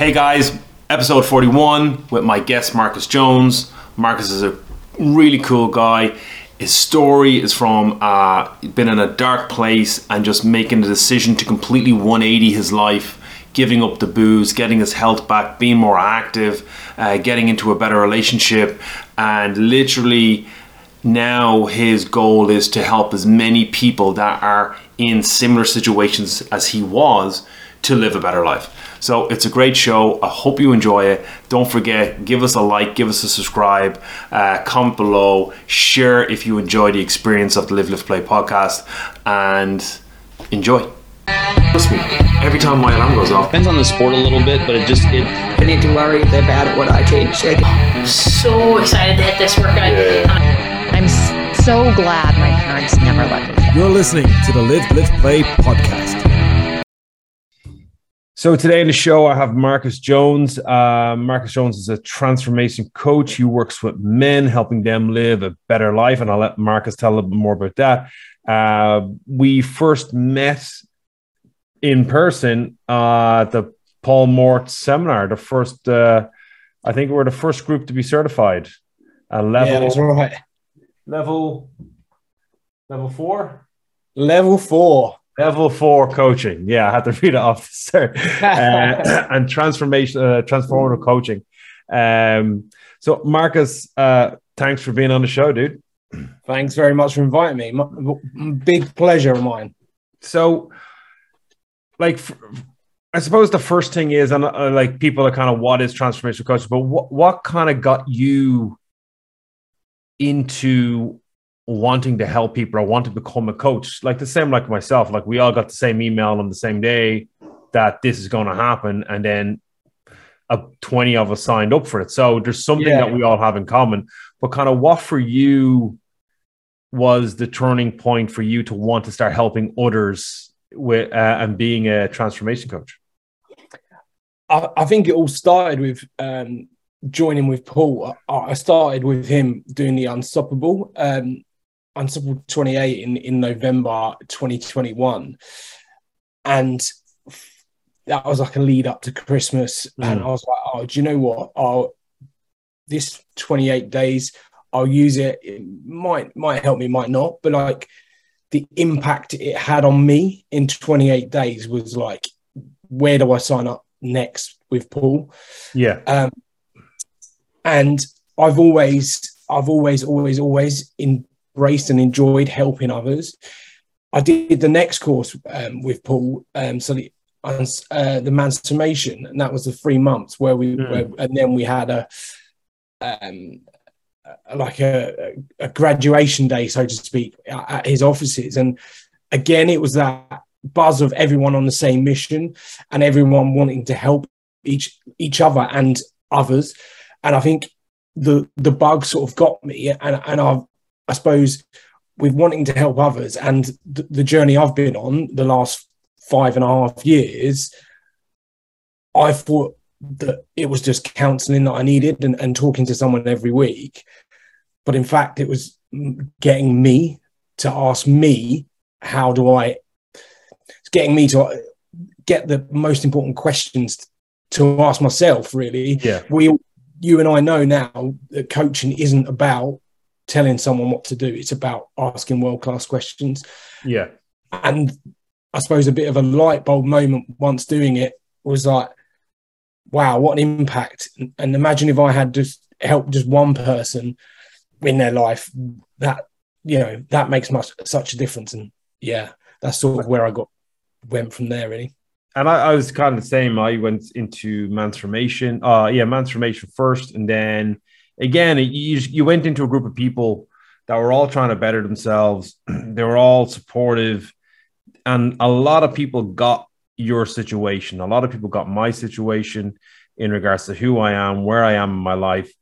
Hey guys, episode 41 with my guest Marcus Jones. Marcus is a really cool guy. His story is from uh, been in a dark place and just making the decision to completely 180 his life, giving up the booze, getting his health back, being more active, uh, getting into a better relationship, and literally now his goal is to help as many people that are in similar situations as he was to live a better life. So it's a great show. I hope you enjoy it. Don't forget, give us a like, give us a subscribe, uh, comment below, share if you enjoy the experience of the Live, Live, Play podcast, and enjoy. Trust me, every time my alarm goes off, Depends on the sport a little bit, but it just it I need to worry if they're bad at what I teach. Like, so excited to hit this workout. I'm so glad my parents never let me. You're listening to the Live, Live, Play podcast. So today in the show, I have Marcus Jones. Uh, Marcus Jones is a transformation coach. He works with men, helping them live a better life, and I'll let Marcus tell a little bit more about that. Uh, we first met in person uh, at the Paul Mort seminar. The first, uh, I think, we were the first group to be certified. Uh, level, Yeah, right. level, level four. Level four. Level four coaching. Yeah, I had to read it off start. Uh, and transformation, uh, transformative coaching. Um, so, Marcus, uh, thanks for being on the show, dude. Thanks very much for inviting me. M- Big pleasure of mine. So, like, I suppose the first thing is, and uh, like, people are kind of what is transformational coaching, but what what kind of got you into wanting to help people or want to become a coach? Like the same, like myself, like we all got the same email on the same day that this is going to happen, and then uh, 20 of us signed up for it. So there's something Yeah. that we all have in common. But kind of what for you was the turning point for you to want to start helping others with uh, and being a transformation coach? I, I think it all started with um, joining with Paul. I, I started with him doing the Unstoppable, um, Unstoppable 28 in, in November 2021. And that was like a lead up to Christmas. And Mm. I was like, oh, do you know what? I'll, this 28 days, I'll use it. It might might help me, might not. But like the impact it had on me in 28 days was like, where do I sign up next with Paul? Yeah. Um, and I've always, I've always, always, always embraced and enjoyed helping others. I did the next course um, with Paul, um, so the uh, the transformation, and that was the three months where we, Mm. where, and then we had a, um, like a, a graduation day, so to speak, at at his offices, and again, it was that buzz of everyone on the same mission and everyone wanting to help each each other and others and i think the the bug sort of got me and and i i suppose with wanting to help others and the, the journey i've been on the last five and a half years i thought that it was just counseling that i needed and, and talking to someone every week but in fact it was getting me to ask me how do i it's getting me to get the most important questions to ask myself really Yeah. we you and i know now that coaching isn't about telling someone what to do it's about asking world class questions Yeah. and i suppose a bit of a light bulb moment once doing it was like wow what an impact and imagine if i had just helped just one person in their life that you know that makes much such a difference and yeah that's sort of where i got went from there really And I, I was kind of the same. I went into transformation. Uh, yeah, transformation first, and then again, you you went into a group of people that were all trying to better themselves. they were all supportive, and a lot of people got your situation. A lot of people got my situation in regards to who I am, where I am in my life.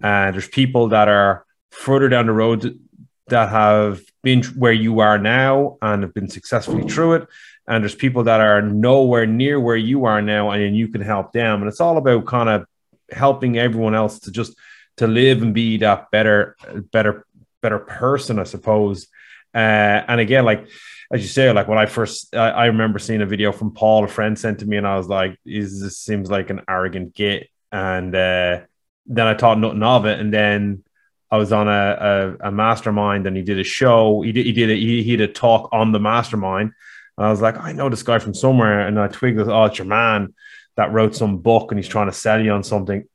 And there's people that are further down the road that have been where you are now and have been successfully through it and there's people that are nowhere near where you are now and you can help them and it's all about kind of helping everyone else to just to live and be that better better better person i suppose uh, and again like as you say, like when I first, I, I remember seeing a video from Paul, a friend sent to me, and I was like, "Is this seems like an arrogant git?" And uh, then I thought nothing of it, and then I was on a, a, a mastermind, and he did a show. He did he did a, he, he did a talk on the mastermind. And I was like, I know this guy from somewhere, and I twigged, oh, it's your man that wrote some book, and he's trying to sell you on something.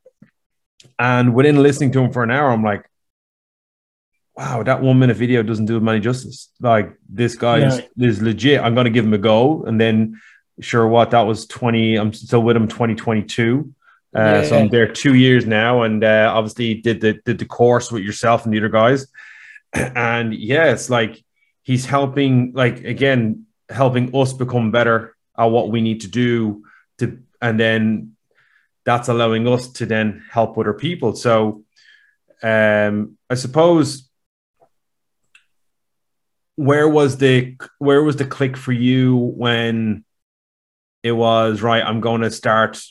And within listening to him for an hour, I'm like, wow, that one minute video doesn't do him any justice. Like this guy is, is legit. I'm going to give him a go. And then, sure, what that was 20, I'm still with him 2022. Uh, Yeah. So I'm there two years now, and uh, obviously did the did the course with yourself and the other guys. And yeah, it's like he's helping, like again, helping us become better at what we need to do to, and then that's allowing us to then help other people. So, um, I suppose where was the where was the click for you when it was right i'm going to start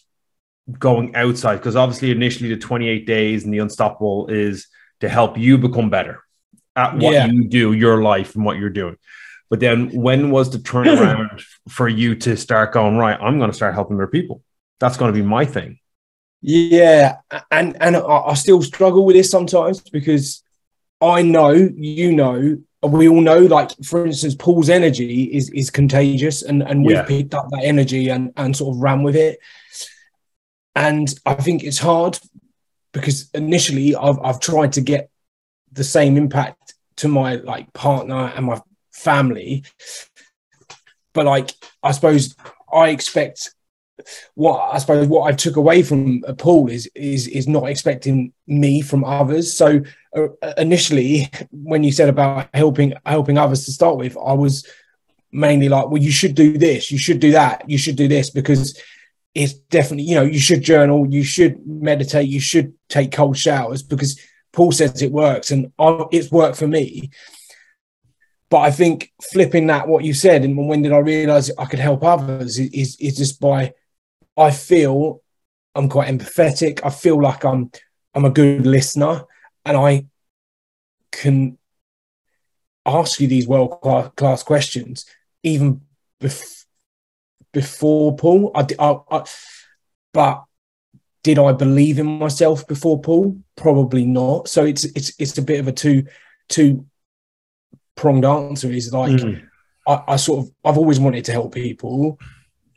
going outside because obviously initially the 28 days and the unstoppable is to help you become better at what Yeah. you do your life and what you're doing but then when was the turnaround for you to start going right i'm going to start helping other people that's going to be my thing Yeah, and and I, I still struggle with this sometimes because I know you know we all know like for instance Paul's energy is is contagious and and we've Yeah. picked up that energy and and sort of ran with it, and I think it's hard because initially I've I've tried to get the same impact to my like partner and my family, but like I suppose I expect what I suppose what I took away from uh, Paul is is is not expecting me from others. So uh, initially, when you said about helping helping others to start with, I was mainly like, well, you should do this, you should do that, you should do this because it's definitely you know you should journal, you should meditate, you should take cold showers because Paul says it works and I, it's worked for me. But I think flipping that, what you said, and when did I realize I could help others is, is, is just by I feel I'm quite empathetic. I feel like I'm I'm a good listener, and I can ask you these world class questions even bef- before Paul. I, I, I, but did I believe in myself before Paul? Probably not. So it's it's it's a bit of a two two pronged answer. Is like Mm. I, I sort of I've always wanted to help people.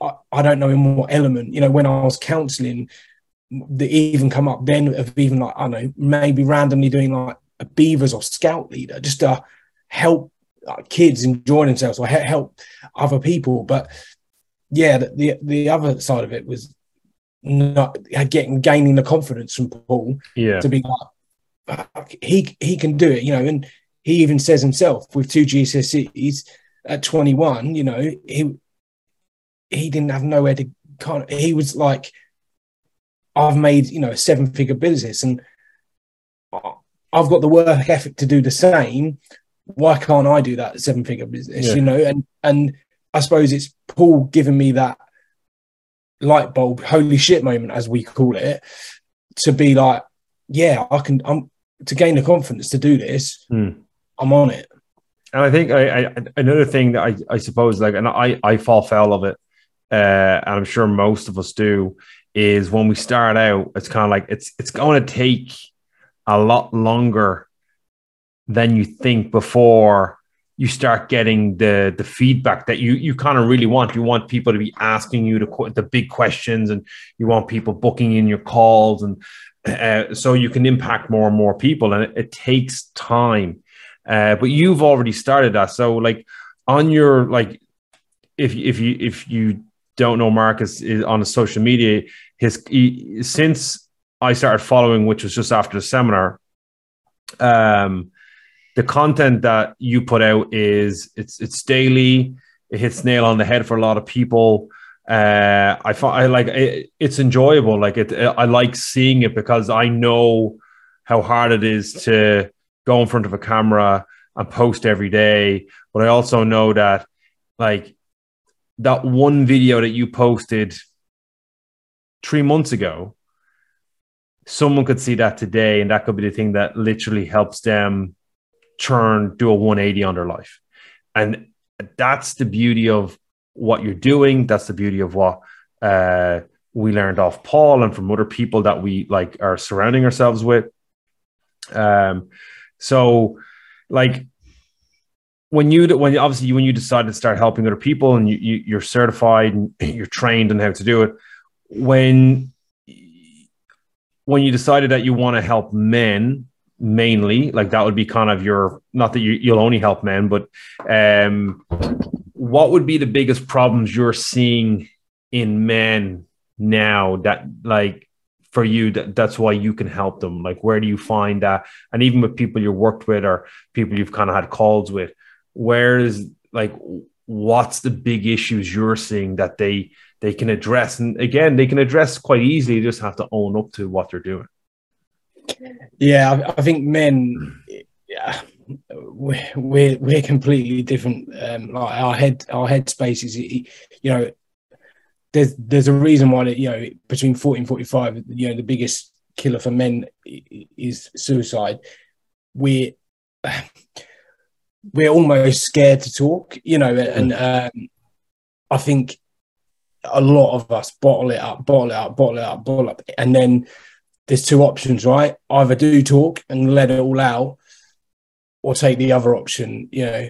I, I don't know in what element. You know, when I was counselling, that even come up then of even like I don't know maybe randomly doing like a beavers or scout leader just to help kids enjoy themselves or he- help other people. But yeah, the, the the other side of it was not getting gaining the confidence from Paul yeah to be like he he can do it, you know, and he even says himself with two GCSEs at 21, you know, he he didn't have nowhere to kind of, he was like, I've made, you know, a seven figure business and I've got the work ethic to do the same. Why can't I do that seven figure business? Yeah. You know, and and I suppose it's Paul giving me that light bulb, holy shit moment, as we call it, to be like, yeah, I can. I'm to gain the confidence to do this. Hmm. I'm on it. And I think I, I another thing that I, I suppose like and I, I fall foul of it, uh, and I'm sure most of us do, is when we start out, it's kind of like it's it's going to take a lot longer than you think before you start getting the the feedback that you you kind of really want. You want people to be asking you the the big questions, and you want people booking in your calls, and uh, so you can impact more and more people. And it, it takes time, uh, but you've already started that. So like on your like, if if you if you don't know Marcus is on the social media, his he, since I started following, which was just after the seminar, um, the content that you put out is it's it's daily. It hits nail on the head for a lot of people. Uh, I find I like it, it's enjoyable. Like it, I like seeing it because I know how hard it is to go in front of a camera and post every day. But I also know that like that one video that you posted three months ago, someone could see that today, and that could be the thing that literally helps them turn do a 180 on their life. And that's the beauty of what you're doing. That's the beauty of what uh, we learned off Paul and from other people that we like are surrounding ourselves with. Um, so like when you when obviously when you decide to start helping other people and you, you you're certified and you're trained on how to do it, when when you decided that you want to help men mainly like that would be kind of your not that you, you'll only help men but um what would be the biggest problems you're seeing in men now that like for you that that's why you can help them? Like where do you find that? And even with people you worked with or people you've kind of had calls with where is like what's the big issues you're seeing that they they can address and again they can address quite easily just have to own up to what they're doing Yeah, I, think men, yeah, we're we're, completely different. Um, like our head, our head space is, you know, there's there's a reason why that you know between 40 and 45, you know, the biggest killer for men is suicide. We're we're almost scared to talk, you know, and um, I think a lot of us bottle it up, bottle it up, bottle it up, bottle it up, and then there's two options, right? Either do talk and let it all out, or take the other option, you know.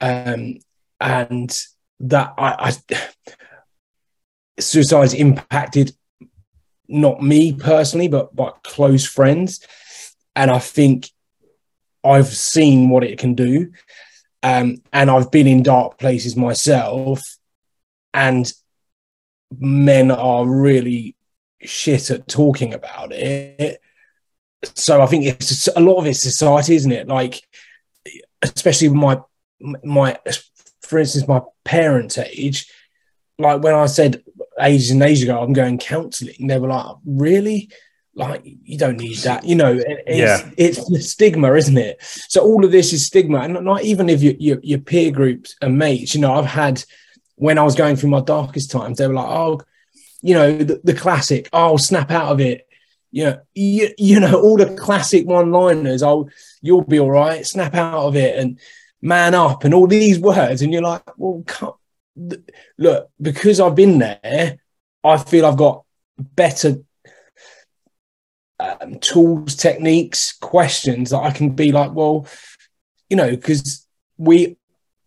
Um, and that I, I suicide's impacted not me personally, but but close friends, and I think I've seen what it can do, um, and I've been in dark places myself, and men are really shit at talking about it. So I think it's a lot of it's society, isn't it? Like, especially my my, for instance, my parents' age. Like when I said ages and ages ago, I'm going counselling, they were like, "Really? Like you don't need that?" You know, it- it's, Yeah. it's the stigma, isn't it? So all of this is stigma, and not even if your your, your peer groups and mates. You know, I've had when I was going through my darkest times, they were like, "Oh, you know, the, the classic, oh, snap out of it. You know, you, you know, all the classic one-liners, oh, you'll be all right, snap out of it and man up and all these words. And you're like, well, come, look, because I've been there, I feel I've got better um, tools, techniques, questions that I can be like, well, you know, because we,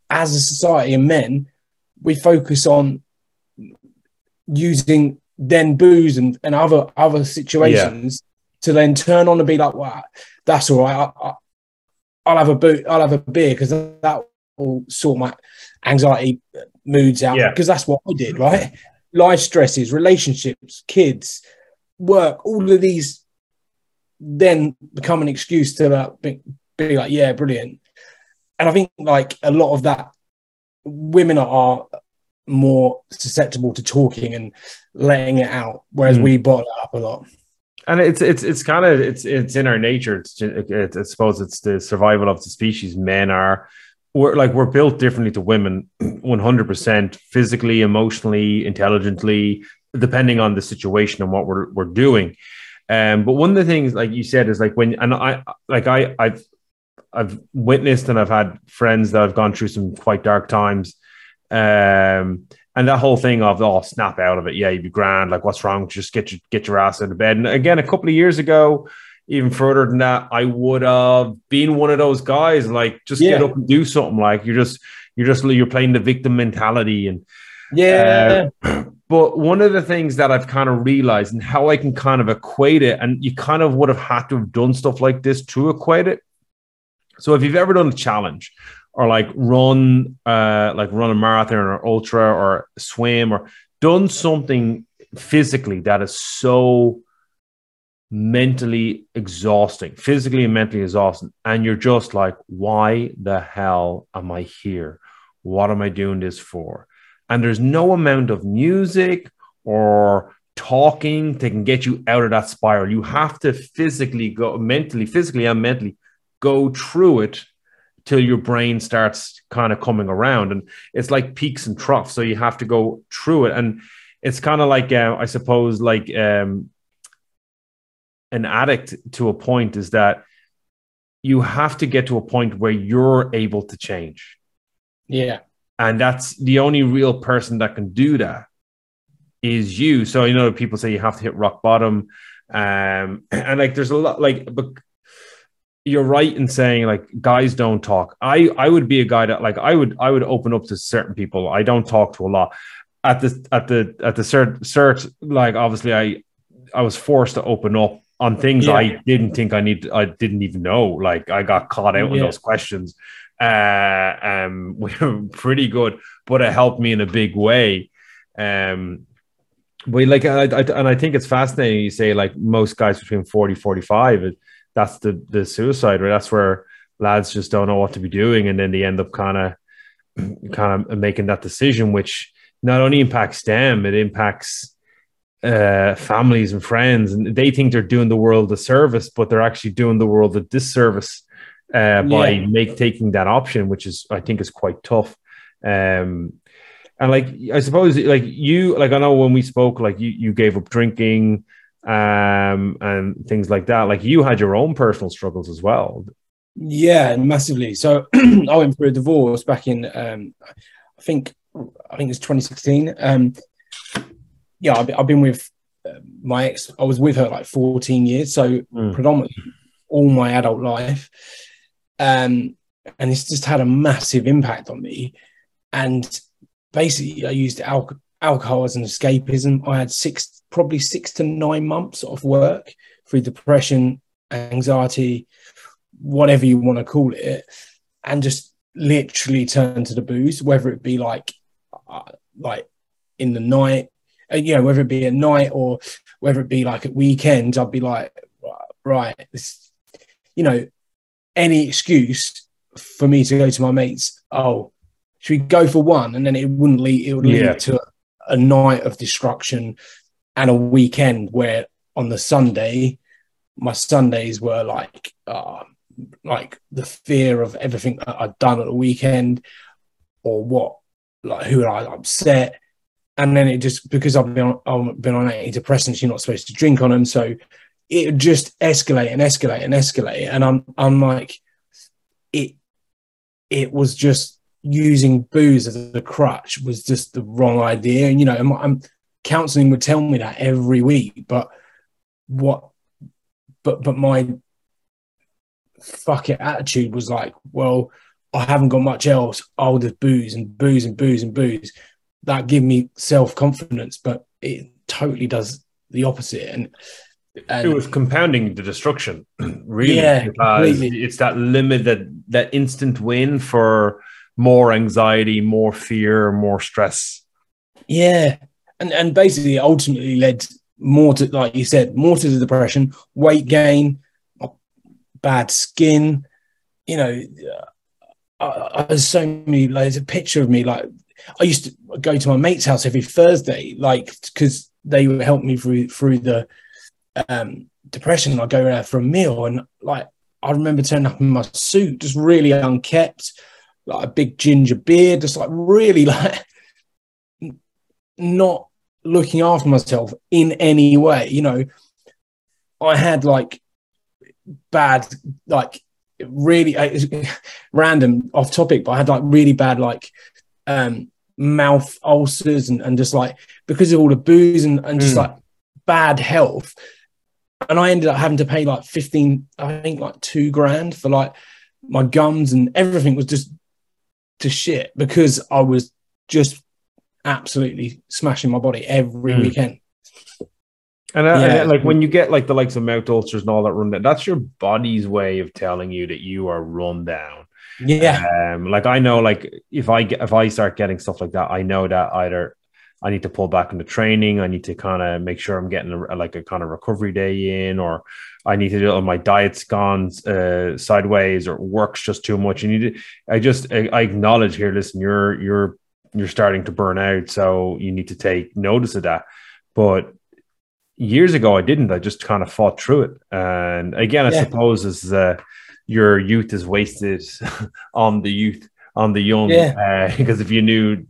as a society and men, we focus on using then booze and, and other other situations to then turn on and be like, wow, that's all right. I, I, I'll have a boot, I'll have a beer because that will sort my anxiety moods out. Yeah. Because that's what I did, right? Life stresses, relationships, kids, work, all of these then become an excuse to like, be, be like, yeah, brilliant. And I think like a lot of that, women are more susceptible to talking and letting it out, whereas Mm. we bottle it up a lot. and it's it's it's kind of it's it's in our nature. It's, it's I suppose it's the survival of the species. Men are we're like we're built differently to women, one hundred percent, physically, emotionally, intelligently, depending on the situation and what we're we're doing. Um, but one of the things, like you said, is like when and I like I I've I've witnessed and I've had friends that have gone through some quite dark times. Um, and that whole thing of oh snap out of it, yeah, you'd be grand. Like, what's wrong? Just get your get your ass out of bed. And again, a couple of years ago, even further than that, I would have been one of those guys. Like, just get up and do something. Like, you're just you're just you're playing the victim mentality. And Yeah. But one of the things that I've kind of realized and how I can kind of equate it, and you kind of would have had to have done stuff like this to equate it. So if you've ever done a challenge or like run uh like run a marathon or ultra or swim or done something physically that is so mentally exhausting, physically and mentally exhausting, and you're just like, why the hell am I here? What am I doing this for? And there's no amount of music or talking that can get you out of that spiral. You have to physically go mentally, physically and mentally go through it till your brain starts kind of coming around. And it's like peaks and troughs. So you have to go through it. And it's kind of like, uh, I suppose, like um, an addict to a point is that you have to get to a point where you're able to change. yeah. And that's the only real person that can do that is you. So you know, people say you have to hit rock bottom, um, and like there's a lot like, but you're right in saying like guys don't talk. I I would be a guy that like I would I would open up to certain people. I don't talk to a lot at the at the at the cert cert like obviously I I was forced to open up on things Yeah. I didn't think I need I didn't even know. Like I got caught out in Yeah. those questions. Uh um we were pretty good, but it helped me in a big way. Um but like I, I, and I think it's fascinating you say like most guys between 40 45 it- that's the the suicide right that's where lads just don't know what to be doing and then they end up kind of kind of making that decision which not only impacts them it impacts uh families and friends and they think they're doing the world a service but they're actually doing the world a disservice uh by Yeah. make taking that option which is i think is quite tough um and like i suppose like you like i know when we spoke like you you gave up drinking um and things like that like you had your own personal struggles as well Yeah, massively. So I went through a divorce back in, um, I think, I think it's 2016. Um, yeah, I've, I've been with uh, my ex. I was with her like 14 years, so Mm. predominantly all my adult life. Um, and it's just had a massive impact on me. And basically, I used alcohol, alcohol as an escapism. I had six, probably six to nine months of work through depression, anxiety, whatever you want to call it, and just literally turn to the booze, whether it be like, uh, like in the night, uh, you know, whether it be at night or whether it be like at weekends, I'd be like, right, this, you know, any excuse for me to go to my mates. Oh, should we go for one? And then it wouldn't lead. It would lead Yeah. to a night of destruction and a weekend where on the Sunday, my Sundays were like, uh, like the fear of everything that I'd done at the weekend, or what, like who I upset, and then it just because I've been on, I've been on antidepressants, you're not supposed to drink on them, so it just escalate and escalate and escalate, and I'm I'm like, it it was just using booze as a crutch was just the wrong idea, and you know, I'm, I'm um, counseling would tell me that every week, but what, but but my fuck it attitude was like, well, I haven't got much else. I'll just booze and booze and booze and booze. That give me self confidence, but it totally does the opposite. And, and it was compounding the destruction really Yeah, completely. it's that limit that that instant win for more anxiety more fear more stress yeah, and and basically, it ultimately led more to, like you said, more to the depression, weight gain, bad skin. You know, I, I, there's so many. Like, there's a picture of me. Like, I used to go to my mate's house every Thursday, like because they would help me through through the um, depression. I'd go there for a meal, and like I remember turning up in my suit, just really unkept, like a big ginger beard, just like really like not looking after myself in any way. You know, I had like bad, like really uh, random off topic, but I had like really bad, like, um, mouth ulcers and, and just like because of all the booze and, and just Mm. like bad health. And I ended up having to pay like 15, I think like two grand for like my gums and everything was just to shit because I was just absolutely smashing my body every Mm. weekend. and, uh, and like when you get like the likes of mouth ulcers and all that run down that's your body's way of telling you that you are run down Yeah. um like i know like if i get if i start getting stuff like that i know that either i need to pull back on the training. I need to kind of make sure i'm getting a, like a kind of recovery day in or i need to do my diet's gone uh, sideways or works just too much. You need to i just I, I acknowledge here listen you're you're you're starting to burn out so you need to take notice of that. But years ago i didn't. I just kind of fought through it. And again i Yeah. suppose as uh, your youth is wasted on the youth on the young Yeah. uh, because if you knew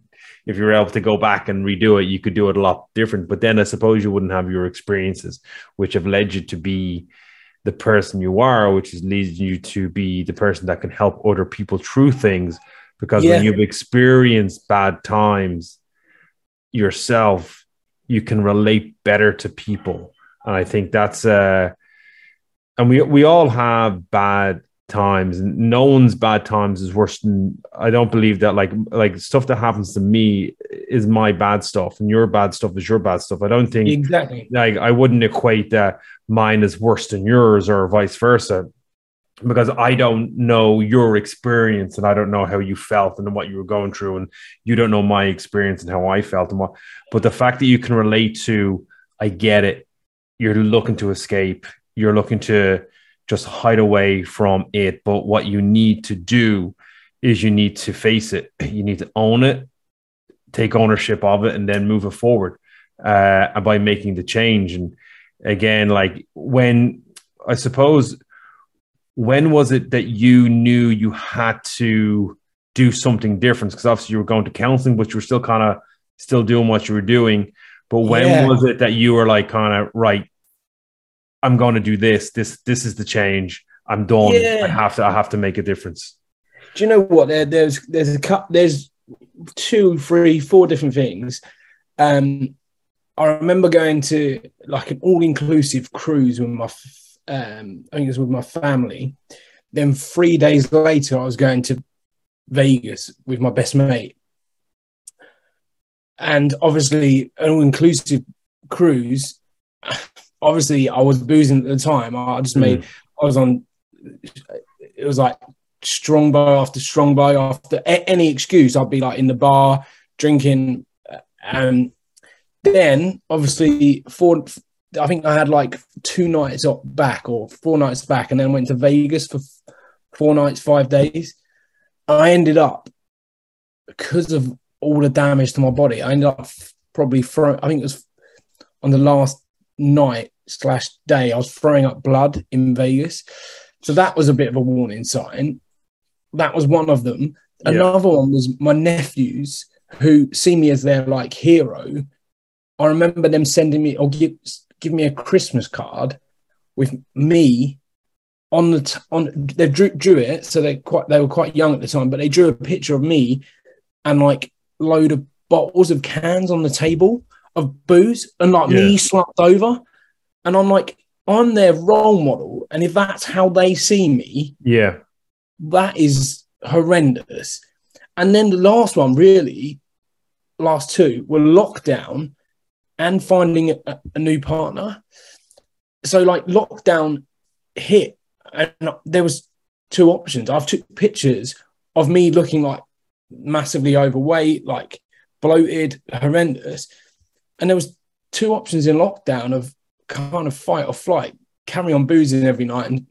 if you were able to go back and redo it you could do it a lot different but then i suppose you wouldn't have your experiences which have led you to be the person you are which is leads you to be the person that can help other people through things because Yeah. when you've experienced bad times yourself, you can relate better to people. And I think that's uh and we we all have bad times and no one's bad times is worse than I don't believe that like like stuff that happens to me is my bad stuff and your bad stuff is your bad stuff. I don't think Exactly. like I wouldn't equate that mine is worse than yours or vice versa because I don't know your experience and I don't know how you felt and what you were going through and you don't know my experience and how I felt and what but the fact that you can relate to I get it you're looking to escape you're looking to just hide away from it but what you need to do is you need to face it you need to own it take ownership of it and then move it forward uh, and by making the change. And again, like when I suppose, when was it that you knew you had to do something different? Because obviously you were going to counseling, but you were still kind of still doing what you were doing. But when Yeah. was it that you were like, kind of right? I'm going to do this. This this is the change. I'm done. Yeah. I have to. I have to make a difference. Do you know what? There, there's there's a cut. There's two, three, four different things. Um, I remember going to like an all-inclusive cruise with my, um, I think it was with my family. Then three days later, I was going to Vegas with my best mate, and obviously an all-inclusive cruise. Obviously, I was boozing at the time. I just made. Mm. I was on. It was like Strongbow after Strongbow after a- any excuse. I'd be like in the bar drinking, and then obviously four. I think I had like two nights up back or four nights back, and then went to Vegas for four nights, five days. I ended up because of all the damage to my body. I ended up probably throwing. I think it was on the last night slash day. I was throwing up blood in Vegas, so that was a bit of a warning sign. That was one of them. Yeah. Another one was my nephews who see me as their like hero. I remember them sending me or give give me a Christmas card with me on the t- on they drew, drew it so they quite they were quite young at the time but they drew a picture of me and like load of bottles of cans on the table of booze and like me Yeah. slumped over and I'm like I'm their role model and if that's how they see me Yeah. that is horrendous. And then the last one, really, last two were lockdown and finding a, a new partner. So, like, lockdown hit, and there was two options. I've took pictures of me looking like massively overweight, like bloated, horrendous, and there was two options in lockdown of kind of fight or flight, carry on boozing every night, and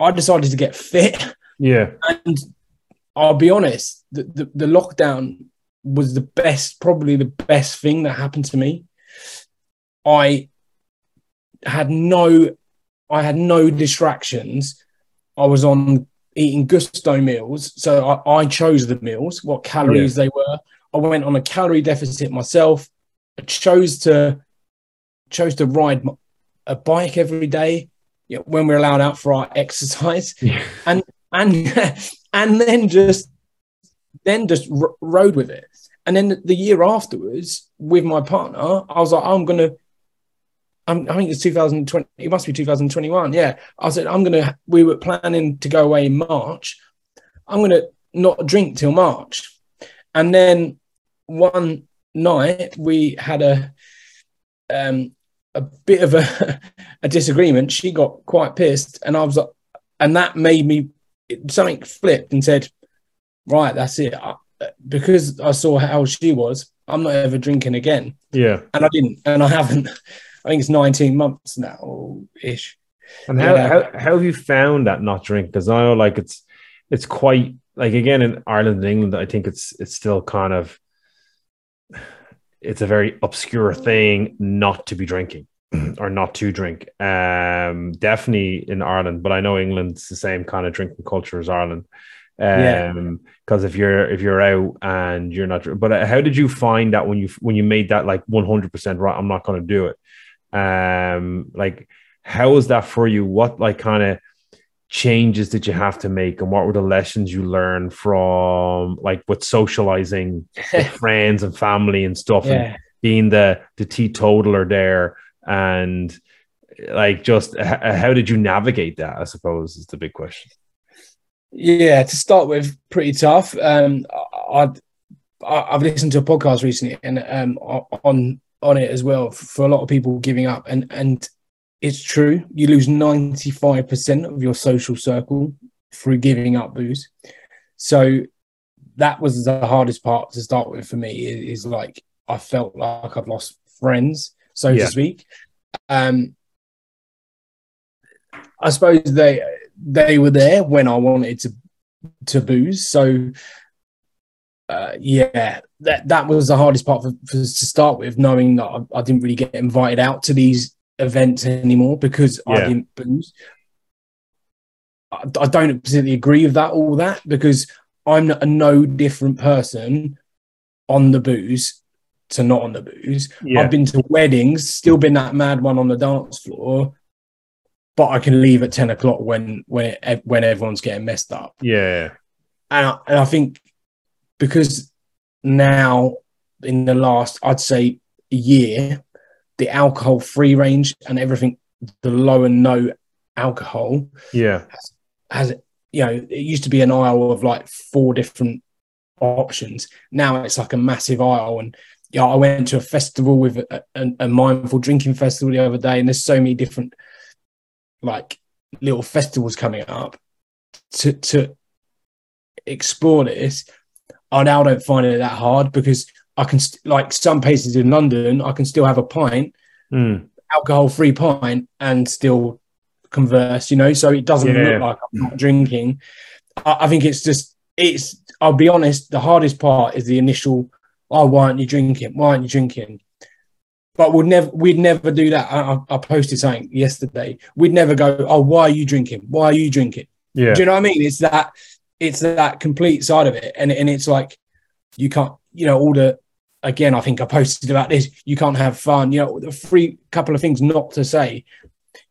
I decided to get fit. Yeah. And I'll be honest, the, the, the lockdown was the best, probably the best thing that happened to me. I had no, I had no distractions. I was on eating Gousto meals, so I, I chose the meals, what calories they were. I went on a calorie deficit myself. I chose to chose to ride a bike every day yeah, when we're allowed out for our exercise. Yeah. and and and then just then just r- rode with it. And then the year afterwards with my partner i was like i'm gonna I'm, i think it's 2020 it must be 2021 yeah. I said i'm gonna we were planning to go away in march. I'm gonna not drink till march. And then one night we had a um a bit of a, a disagreement she got quite pissed and i was like and that made me something flipped and said, "Right, that's it." I, because I saw how she was, I'm not ever drinking again, Yeah. and I didn't, and I haven't. I think it's 19 months now, ish. And how, Yeah. how how have you found that not drink? Because I know like it's it's quite like again in Ireland and England, I think it's it's still kind of it's a very obscure thing not to be drinking or not to drink. Um definitely in Ireland, but I know England's the same kind of drinking culture as Ireland. Um because if you're if you're out and you're not but uh, how did you find that when you when you made that like 100% right I'm not going to do it? Um like how was that for you? What like kind of changes did you have to make and what were the lessons you learned from like with socializing with friends and family and stuff and being the the teetotaler there and like just how did you navigate that i suppose is the big question Yeah, to start with, pretty tough. Um, I I've listened to a podcast recently and um on on it as well for a lot of people giving up and and it's true. You lose ninety five percent of your social circle through giving up booze. So that was the hardest part to start with for me. Is, is like I felt like I've lost friends, so Yeah. to speak. Um, I suppose they they were there when I wanted to to booze. So uh, yeah, that that was the hardest part for, for to start with, knowing that I, I didn't really get invited out to these events anymore because I Yeah. didn't booze. I, I don't particularly agree with that all that because I'm a no different person on the booze to not on the booze. Yeah. I've been to weddings, still been that mad one on the dance floor, but I can leave at ten o'clock when when when everyone's getting messed up. yeah And I, and I think because now in the last, I'd say a year, the alcohol free range and everything, the low and no alcohol yeah. has you know it used to be an aisle of like four different options. Now it's like a massive aisle. And yeah i went to a festival with a, a, a mindful drinking festival the other day and there's so many different like little festivals coming up. To to explore this i now don't find it that hard because i can st- like some places in london i can still have a pint Mm. alcohol free pint and still converse, you know, so it doesn't Yeah. look like I'm not drinking. I, I think it's just it's I'll be honest, the hardest part is the initial, oh, why aren't you drinking? Why aren't you drinking? But we'd never we'd never do that. I, I- posted something yesterday. We'd never go, oh, why are you drinking? Why are you drinking? yeah Do you know what I mean? It's that it's that complete side of it. And and it's like you can't, you know, all the again, I think I posted about this, you can't have fun, you know, the free couple of things not to say.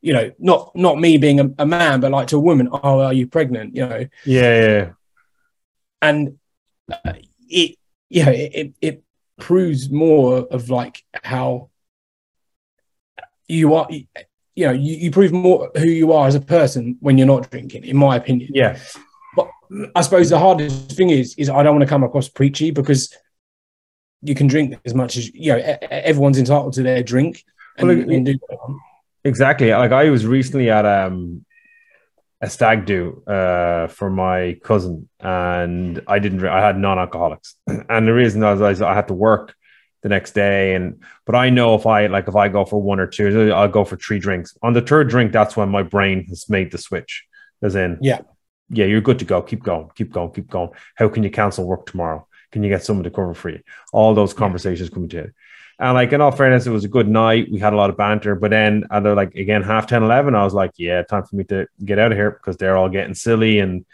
You know, not not me being a, a man, but like to a woman, oh, are you pregnant? You know, yeah yeah and uh, it yeah, it, it it proves more of like how you are you know, you, you prove more who you are as a person when you're not drinking, in my opinion. yeah But I suppose the hardest thing is, is I don't want to come across preachy because you can drink as much as you know. Everyone's entitled to their drink, and, Well, and do what they want. Exactly. Like I was recently at um a stag do uh for my cousin and I didn't I had non-alcoholics. And the reason was, was I had to work the next day and but I know if I like if I go for one or two, I'll go for three drinks. On the third drink, that's when my brain has made the switch. As in, Yeah. yeah, you're good to go. Keep going, keep going, keep going. How can you cancel work tomorrow? Can you get someone to cover for you? All those conversations coming to it. And like in all fairness, it was a good night. We had a lot of banter, but then at the, like again half 10, 11, I was like, yeah, time for me to get out of here because they're all getting silly and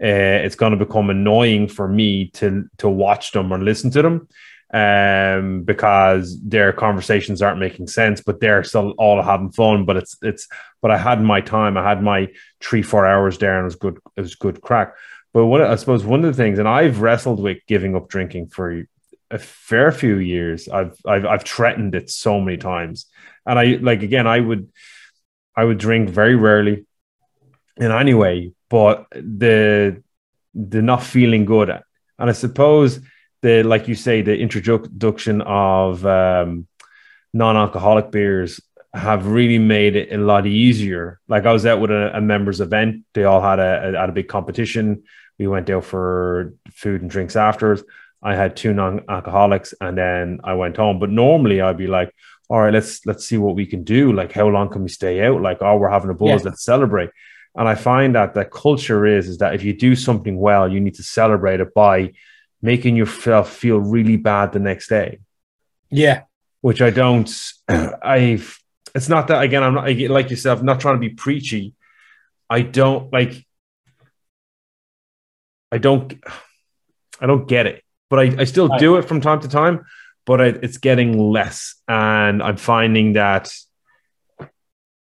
uh, it's going to become annoying for me to to watch them or listen to them um because their conversations aren't making sense but they're still all having fun but it's it's but i had my time i had my three four hours there and it was good it was good crack but what i suppose one of the things and i've wrestled with giving up drinking for a fair few years i've i've, I've threatened it so many times and i like again i would i would drink very rarely in any way but the the not feeling good and i suppose the like you say the introduction of um, non-alcoholic beers have really made it a lot easier. Like I was out with a, a members event, they all had a, a had a big competition. We went out for food and drinks afterwards. I had two non-alcoholics, and then I went home. But normally I'd be like, "All right, let's let's see what we can do. Like, how long can we stay out? Like, oh, we're having a buzz, Yeah. let's celebrate." And I find that the culture is is that if you do something well, you need to celebrate it by making yourself feel really bad the next day Yeah, which I don't. I've. It's not that again. I'm not like yourself. I'm not trying to be preachy. I don't like. I don't. I don't get it, but I, I still do it from time to time. But I, it's getting less, and I'm finding that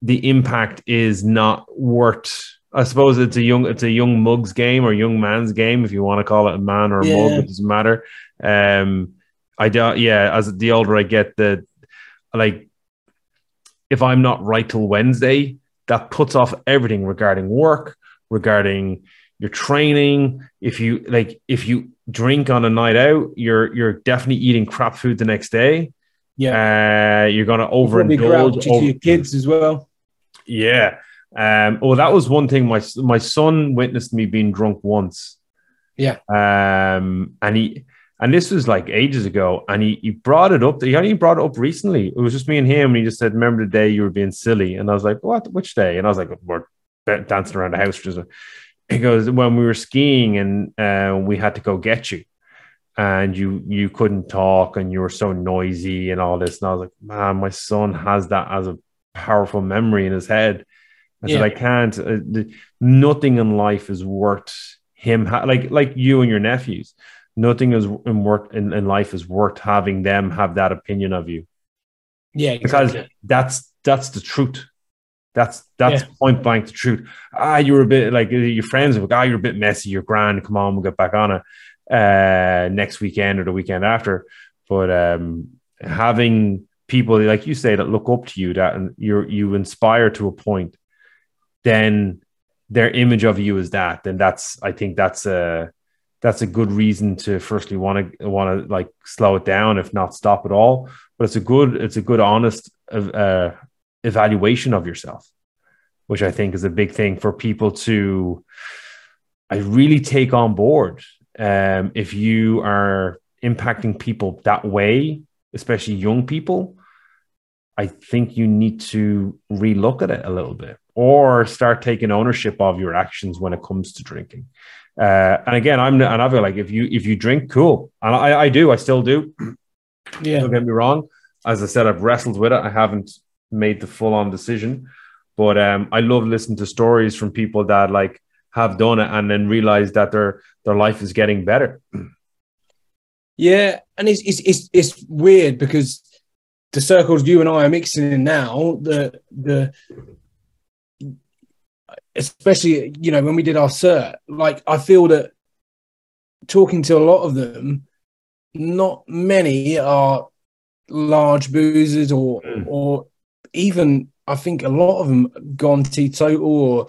the impact is not worth I suppose it's a young it's a young mug's game or young man's game if you want to call it a man or a Yeah. mug. It doesn't matter. Um, I don't. Yeah, as the older I get, the like if I'm not right till Wednesday, that puts off everything regarding work, regarding your training. If you like, if you drink on a night out, you're you're definitely eating crap food the next day. Yeah. Uh, you're gonna overindulge. to over- your kids as well. yeah. Um, well, that was one thing. My my son witnessed me being drunk once. Yeah. Um, and he and this was like ages ago, and he he brought it up. He only brought it up recently. It was just me and him, and he just said, "Remember the day you were being silly?" And I was like, "What? Which day?" And I was like, "We're dancing around the house." Just he goes, "When we were skiing, and uh, we had to go get you." And you you couldn't talk, and you were so noisy, and all this. And I was like, "Man, my son has that as a powerful memory in his head." I said, I can't. Uh, the, nothing in life is worth him. Ha- like like you and your nephews. Nothing is in worth in, in life is worth having them have that opinion of you Yeah, because that's that's the truth. That's that's Yeah. point blank the truth. Ah, you were a bit like your friends like, ah, you're a bit messy. You're grand. Come on, we'll get back on it uh, next weekend or the weekend after. But um, having people like you say that look up to you that and you're you inspire to a point, then their image of you is that. Then that's I think that's a that's a good reason to firstly want to want to like slow it down, if not stop at all. But it's a good it's a good honest uh, evaluation of yourself, which I think is a big thing for people to I really take on board. Um, if you are impacting people that way, especially young people, I think you need to relook at it a little bit or start taking ownership of your actions when it comes to drinking. Uh, and again, I'm and I feel like if you if you drink, cool, and I, I do, I still do. Yeah. Don't get me wrong. As I said, I've wrestled with it. I haven't made the full on decision, but um, I love listening to stories from people that like have done it and then realize that their their life is getting better. Yeah, and it's it's it's, it's weird because the circles you and I are mixing in now, the the especially you know when we did our cert, like I feel that talking to a lot of them, not many are large boozers or Mm. or even I think a lot of them gone teetotal or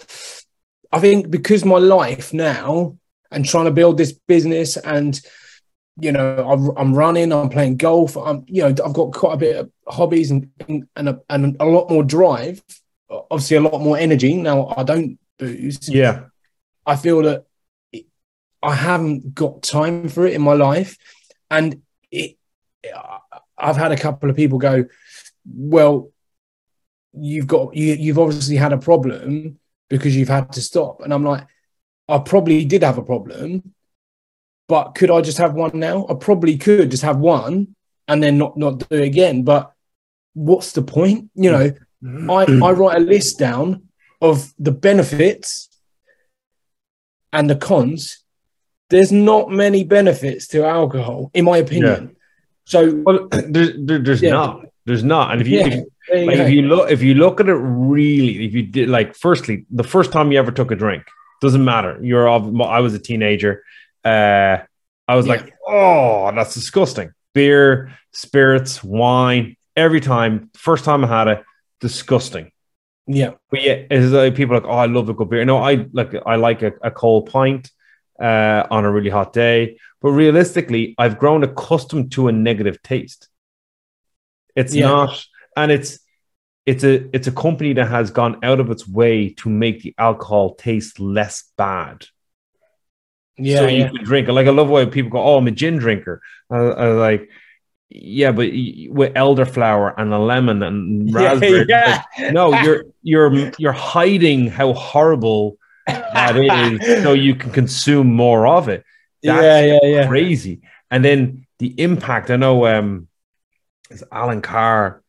I think because my life now and trying to build this business and you know I'm, I'm running i'm playing golf i'm you know i've got quite a bit of hobbies and and and a, and a lot more drive obviously a lot more energy. Now i don't booze. Yeah, i feel that i haven't got time for it in my life. And it i've had a couple of people go well you've got you, you've obviously had a problem because you've had to stop and i'm like i probably did have a problem but could I just have one now? I probably could just have one and then not not do it again. But what's the point? You know, mm-hmm. I, I write a list down of the benefits and the cons. There's not many benefits to alcohol, in my opinion. So well, there's there's Yeah. not, there's not, and if you, yeah, if, you like if you look if you look at it really if you did like firstly the first time you ever took a drink doesn't matter. You're of i was a teenager. Uh i was Yeah. like oh that's disgusting. Beer spirits wine every time first time i had it disgusting. Yeah, but yeah it's like people are like oh i love a good beer. No i like i like a, a cold pint uh on a really hot day. But realistically i've grown accustomed to a negative taste. It's Yeah. not and it's it's a it's a company that has gone out of its way to make the alcohol taste less bad. Yeah, so yeah. you can drink it. Like i love why people go oh i'm a gin drinker. I, I like yeah but with elderflower and a lemon and raspberry. yeah. no you're you're you're hiding how horrible that is so you can consume more of it. That's yeah, yeah, yeah. crazy. And then the impact. I know um it's Allen Carr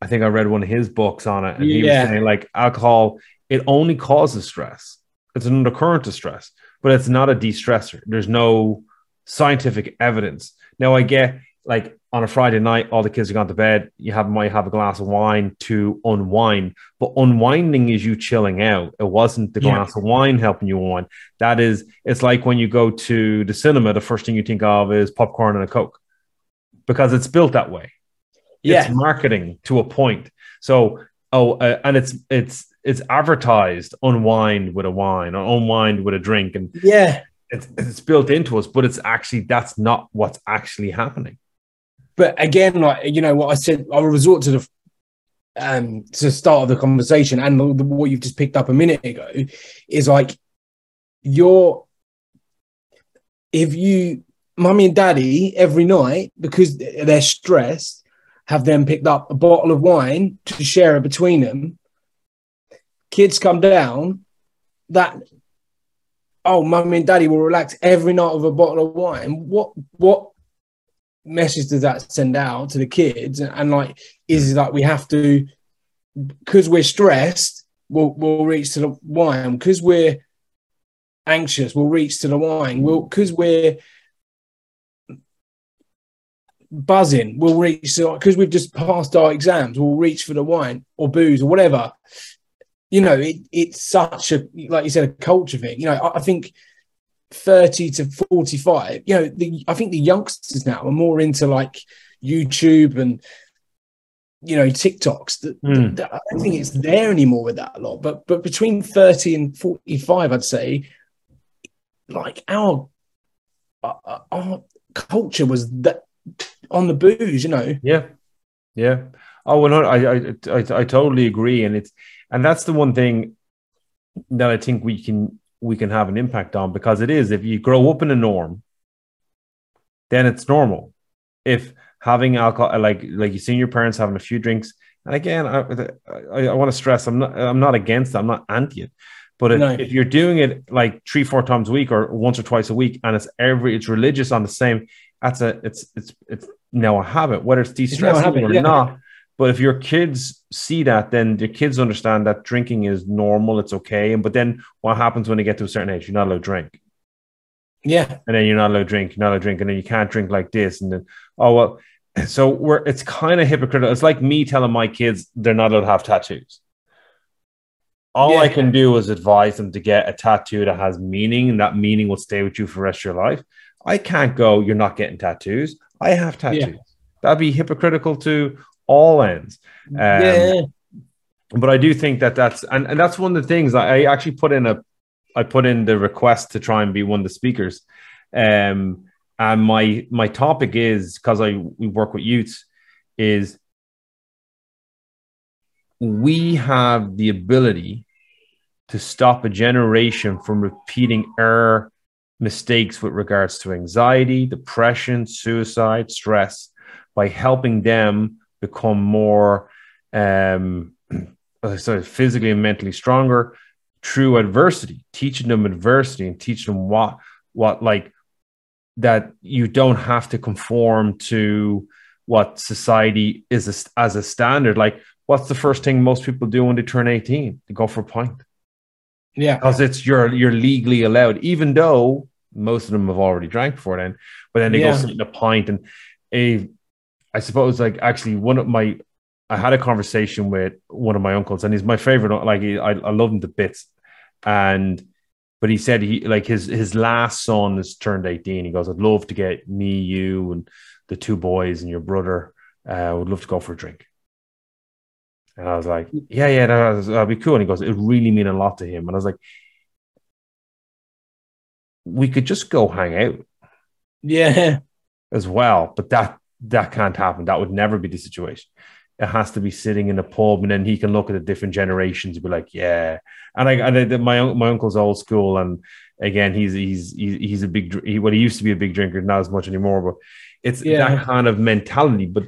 i think i read one of his books on it and he was saying like alcohol it only causes stress it's an undercurrent of stress but it's not a de-stressor there's no scientific evidence now i get like on a Friday night, all the kids have gone to bed. You have might have a glass of wine to unwind, but unwinding is you chilling out. It wasn't the Yeah. glass of wine helping you unwind. That is, it's like when you go to the cinema, the first thing you think of is popcorn and a coke, because it's built that way. Yeah. It's marketing to a point. So, oh, uh, and it's it's it's advertised unwind with a wine or unwind with a drink, and Yeah. it's it's built into us, but it's actually that's not what's actually happening. But again, like you know what I said, I'll resort to the um to the start of the conversation and the, the, what you've just picked up a minute ago is like you're if you mummy and daddy every night because they're stressed have them picked up a bottle of wine to share between them. Kids come down that oh mummy and daddy will relax every night with a bottle of wine. What what message does that send out to the kids? And, and like is it like we have to because we're stressed we'll, we'll reach to the wine. Because we're anxious we'll reach to the wine. We'll because we're buzzing. We'll reach because we've just passed our exams we'll reach for the wine or booze or whatever. You know it, it's such a like you said a culture thing. You know I, I think 30 to 45 you know the i think the youngsters now are more into like youtube and you know tiktoks. That, Hmm. that- i don't think it's there anymore with that a lot but but between 30 and 45 i'd say like our our, our culture was that on the booze you know Yeah, yeah. Oh, 100 I, I, I, I totally agree, and it's and that's the one thing that I think we can we can have an impact on because it is if you grow up in a norm, then it's normal. If having alcohol, like like you seen your parents having a few drinks, and again, I I, I want to stress, I'm not I'm not against it, I'm not anti it, but if, No. if you're doing it like three four times a week or once or twice a week, and it's every it's religious on the same, that's a it's it's it's now a habit, whether it's de-stressing habit, or yeah. not. But if your kids see that, then the kids understand that drinking is normal, it's okay. And but then what happens when they get to a certain age? You're not allowed to drink, yeah and then you're not allowed to drink, you're not allowed to drink, and then you can't drink like this, and then oh well. So we're it's kind of hypocritical. It's like me telling my kids they're not allowed to have tattoos. All I can do is advise them to get a tattoo that has meaning, and that meaning will stay with you for the rest of your life. I can't go, you're not getting tattoos. I have tattoos. Yeah. That'd be hypocritical to all ends. Um, yeah but I do think that that's and, and that's one of the things I, actually put in a I put in the request to try and be one of the speakers. Um and my my topic is because I we work with youths is we have the ability to stop a generation from repeating our mistakes with regards to anxiety, depression, suicide, stress by helping them become more um so physically and mentally stronger through adversity, teaching them adversity and teaching them what what like that you don't have to conform to what society is as, as a standard. Like, what's the first thing most people do when they turn 18? They go for a pint yeah because it's you're you're legally allowed, even though most of them have already drank before then. But then they Yeah. go sit in a pint and a, I suppose like actually one of my, I had a conversation with one of my uncles and he's my favorite. Like he, I, I love him to bits, and but he said he like his his last son has turned eighteen. He goes, I'd love to get me, you, and the two boys and your brother. Uh, would love to go for a drink. And I was like, mm. yeah, yeah, that- uh, that'd be cool. And he goes, it really mean a lot to him. And I was like, we could just go hang out yeah as well, but that that can't happen. That would never be the situation. It has to be sitting in a pub, and then he can look at the different generations and be like, "Yeah." And I, and I, my my uncle's old school, and again, he's he's he's, he's a big he, well, he used to be a big drinker, not as much anymore. But it's Yeah. that kind of mentality. But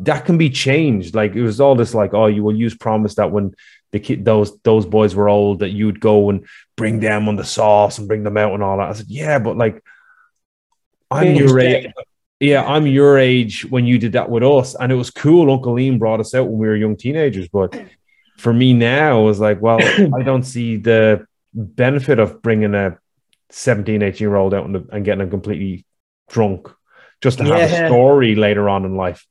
that can be changed. Like it was all this, like, oh, you will use promise that when the kid those those boys were old, that you'd go and bring them on the sauce and bring them out and all that. I said, yeah, but like, I'm Binge your age. Yeah, I'm your age when you did that with us, and it was cool. Uncle Liam brought us out when we were young teenagers, but for me now, it was like, well, I don't see the benefit of bringing a 17, 18 year old out and, and getting them completely drunk just to have Yeah. a story later on in life.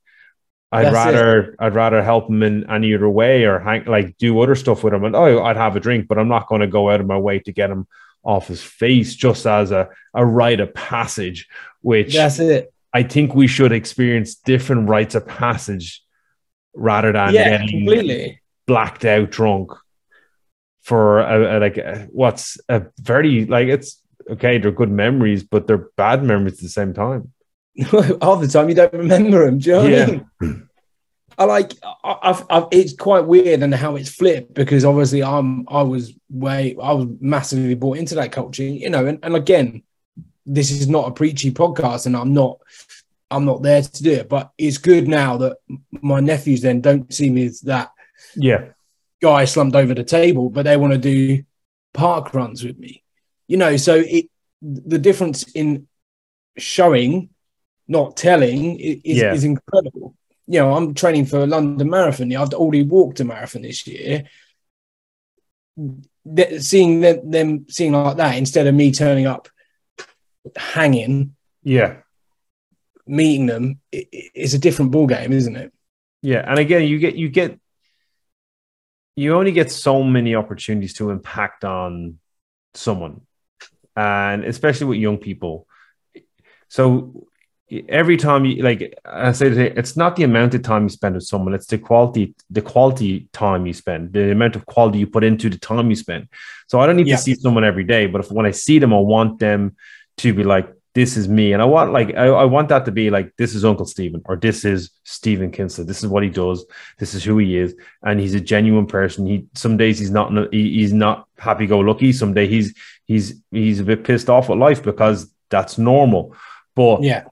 I'd That's it. rather I'd rather help him in any other way or hang, like do other stuff with him. And oh, I'd have a drink, but I'm not going to go out of my way to get him off his face just as a a rite of passage, which That's it. I think we should experience different rites of passage rather than yeah, getting completely. blacked out drunk for a, a, like a, what's a very like it's okay they're good memories but they're bad memories at the same time Half the time you don't remember them. Do you know what Yeah. I mean? I like. I've, I've, it's quite weird and how it's flipped because obviously I'm. I was way. I was massively bought into that culture. You know, and, and again, this is not a preachy podcast, and I'm not. I'm not there to do it, but it's good now that my nephews then don't see me as that yeah guy slumped over the table, but they want to do park runs with me. You know, so it the difference in showing, not telling, is, Yeah. is incredible. You know, I'm training for a London Marathon. I've already walked a marathon this year. Seeing them, them seeing like that instead of me turning up, hanging, yeah meeting them, i i- it's a different ball game, isn't it? yeah and again you get you get you only get so many opportunities to impact on someone and especially with young people so every time you like i say it's not the amount of time you spend with someone it's the quality the quality time you spend the amount of quality you put into the time you spend. So i don't need Yeah. to see someone every day but if when i see them i want them to be like this is me. And i want like i, I want that to be like this is uncle stephen or this is stephen kinsley this is what he does. This is who he is. And he's a genuine person. He some days he's not he, he's not happy-go-lucky. Some day he's he's he's a bit pissed off with life because that's normal. But Yeah.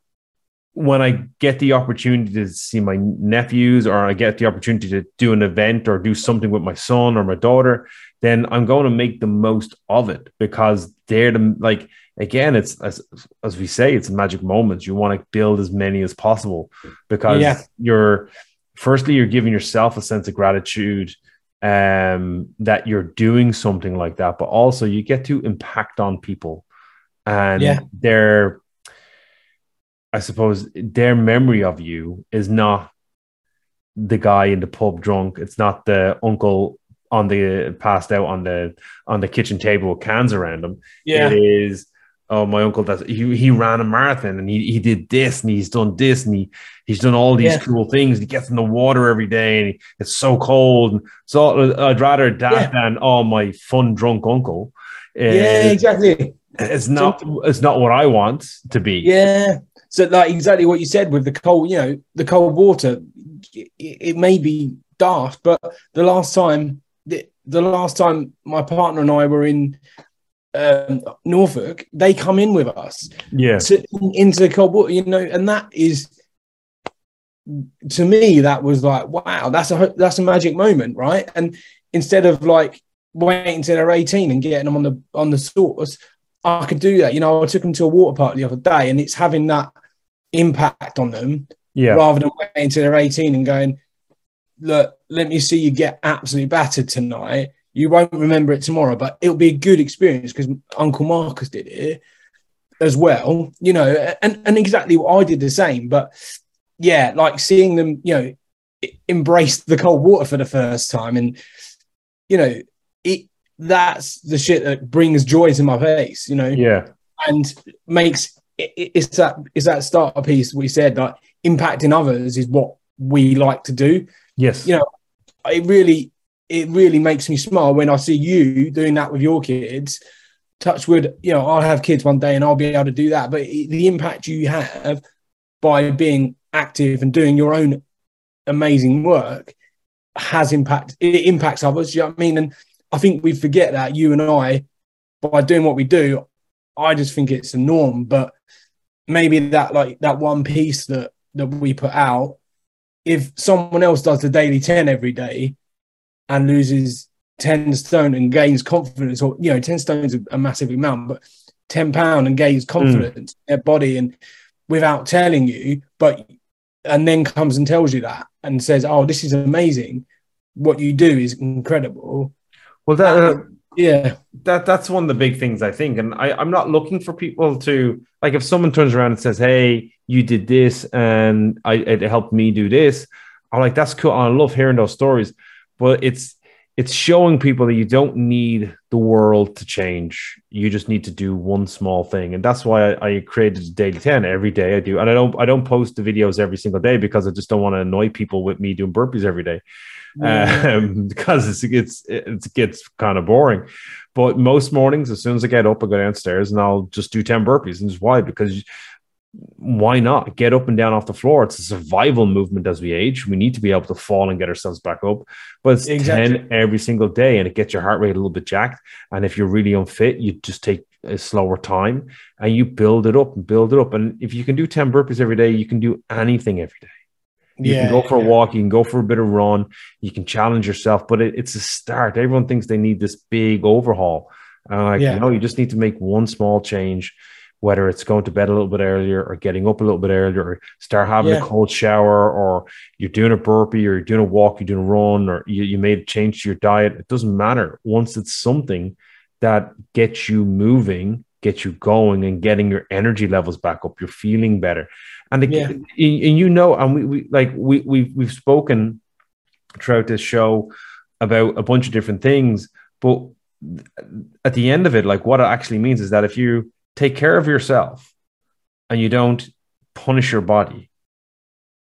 When I get the opportunity to see my nephews or I get the opportunity to do an event or do something with my son or my daughter, then I'm going to make the most of it because they're the like again, it's as as we say, it's magic moments. You want to build as many as possible because Yeah. you're firstly you're giving yourself a sense of gratitude um that you're doing something like that, but also you get to impact on people and Yeah. they're I suppose their memory of you is not the guy in the pub drunk. It's not the uncle on the passed out on the on the kitchen table with cans around him. It is oh my uncle does he, he ran a marathon and he, he did this and he's done this and he he's done all these Yeah. cool things. He gets in the water every day and he, it's so cold. And so I'd rather that Yeah. than oh my fun drunk uncle. yeah, Uh, exactly. it's not it's not what I want to be. Yeah. So like exactly what you said with the cold, you know, the cold water, it, it may be daft, but the last time, the, the last time my partner and I were in um, Norfolk, they come in with us Yeah. to, into the cold water, you know, and that is to me that was like wow, that's a that's a magic moment, right? And instead of like waiting until they're 18 and getting them on the on the sauce, I could do that. You know, I took them to a water park the other day, and it's having that impact on them Yeah. rather than waiting until they're 18 and going, look, let me see you get absolutely battered tonight. You won't remember it tomorrow, but it'll be a good experience because Uncle Marcus did it as well, you know, and, and exactly what I did the same. But yeah, like seeing them, you know, embrace the cold water for the first time and, you know, it that's the shit that brings joy to my face, you know Yeah. and makes it's that it's that starter piece we said like impacting others is what we like to do. Yes. You know, it really it really makes me smile when i see you doing that with your kids. Touch wood you know i'll have kids one day and i'll be able to do that but it, the impact you have by being active and doing your own amazing work has impact it impacts others you know what i mean? And i think we forget that you and i by doing what we do I just think it's a norm, but maybe that like that one piece that that we put out, if someone else does the daily 10 every day and loses 10 stone and gains confidence, or you know, 10 stones a massive amount, but 10 pound and gains confidence in their body and without telling you, but and then comes and tells you that and says, Oh, this is amazing. What you do is incredible. Well, that uh, Yeah. that that's one of the big things I think. And I, I'm not looking for people to like if someone turns around and says, Hey, you did this and I it helped me do this. I'm like, that's cool. I love hearing those stories. But it's it's showing people that you don't need the world to change. You just need to do one small thing. And that's why I, I created Daily 10 every day I do. And I don't I don't post the videos every single day because I just don't want to annoy people with me doing burpees every day. Um, because it's it's it gets kind of boring. But most mornings, as soon as I get up, I go downstairs and I'll just do 10 burpees. And just why? Because why not get up and down off the floor? It's a survival movement as we age. We need to be able to fall and get ourselves back up. But it's Exactly. 10 every single day and it gets your heart rate a little bit jacked. And if you're really unfit, you just take a slower time and you build it up and build it up. And if you can do 10 burpees every day, you can do anything every day. You yeah. can go for a walk, you can go for a bit of run, you can challenge yourself, but it, it's a start. Everyone thinks they need this big overhaul. And like, Yeah. no, you just need to make one small change, whether it's going to bed a little bit earlier or getting up a little bit earlier or start having Yeah. a cold shower or you're doing a burpee or you're doing a walk, you're doing a run, or you, you made a change to your diet. It doesn't matter. Once it's something that gets you moving, gets you going and getting your energy levels back up, you're feeling better. And, Yeah. and, and you know, and we, we like we we've we've spoken throughout this show about a bunch of different things, but at the end of it, like what it actually means is that if you take care of yourself and you don't punish your body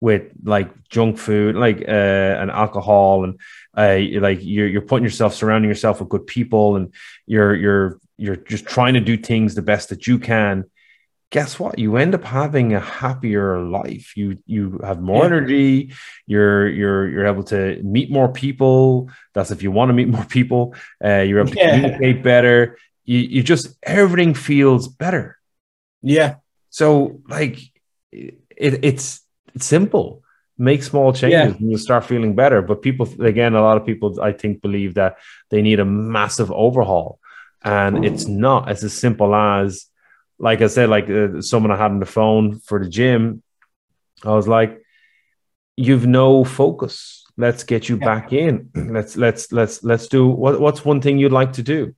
with like junk food, like uh, and alcohol, and uh, like you're you're putting yourself surrounding yourself with good people, and you're you're you're just trying to do things the best that you can. Guess what? You end up having a happier life. You you have more Yeah. energy. You're you're you're able to meet more people. That's if you want to meet more people. Uh, you're able to communicate better. You you just everything feels better. Yeah. So like it, it's it's simple. Make small changes Yeah. and you'll start feeling better. But people again, a lot of people I think believe that they need a massive overhaul. And it's not as simple as like I said, like uh, someone I had on the phone for the gym, I was like, you've no focus. Let's get you Yeah. back in. Let's let's let's let's do what what's one thing you'd like to do?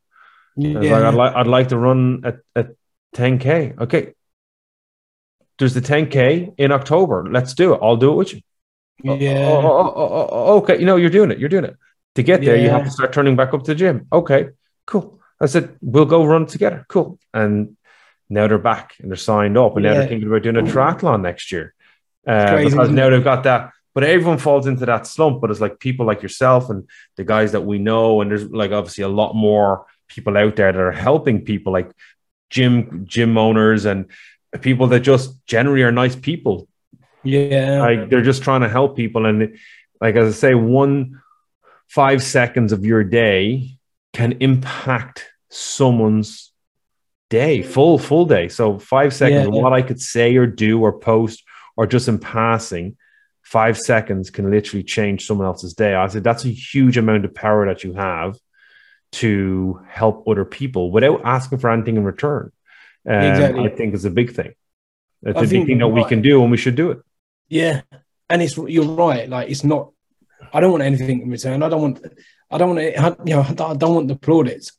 I was Yeah. like, I'd like I'd like to run at, at 10k. Okay. There's the 10k in October. Let's do it. I'll do it with you. Oh, yeah. oh, oh, oh, oh, okay. You know, you're doing it. You're doing it. To get there, you have to start turning back up to the gym. Okay, cool. I said, we'll go run together. Cool. And now they're back and they're signed up, and now they're thinking about doing a triathlon next year. Uh, crazy, because now they've got that. But everyone falls into that slump. But it's like people like yourself and the guys that we know, and there's like obviously a lot more people out there that are helping people like gym gym owners and people that just generally are nice people yeah. like they're just trying to help people and like as i say one five seconds of your day can impact someone's day full full day so five seconds of Yeah. what i could say or do or post or just in passing five seconds can literally change someone else's day i said that's a huge amount of power that you have to help other people without asking for anything in return um, Exactly. i think is a big thing it's I a big thing that we can do and we should do it Yeah, and it's you're right. Like it's not. I don't want anything in return. I don't want. I don't want to. You know, I don't want the plaudits.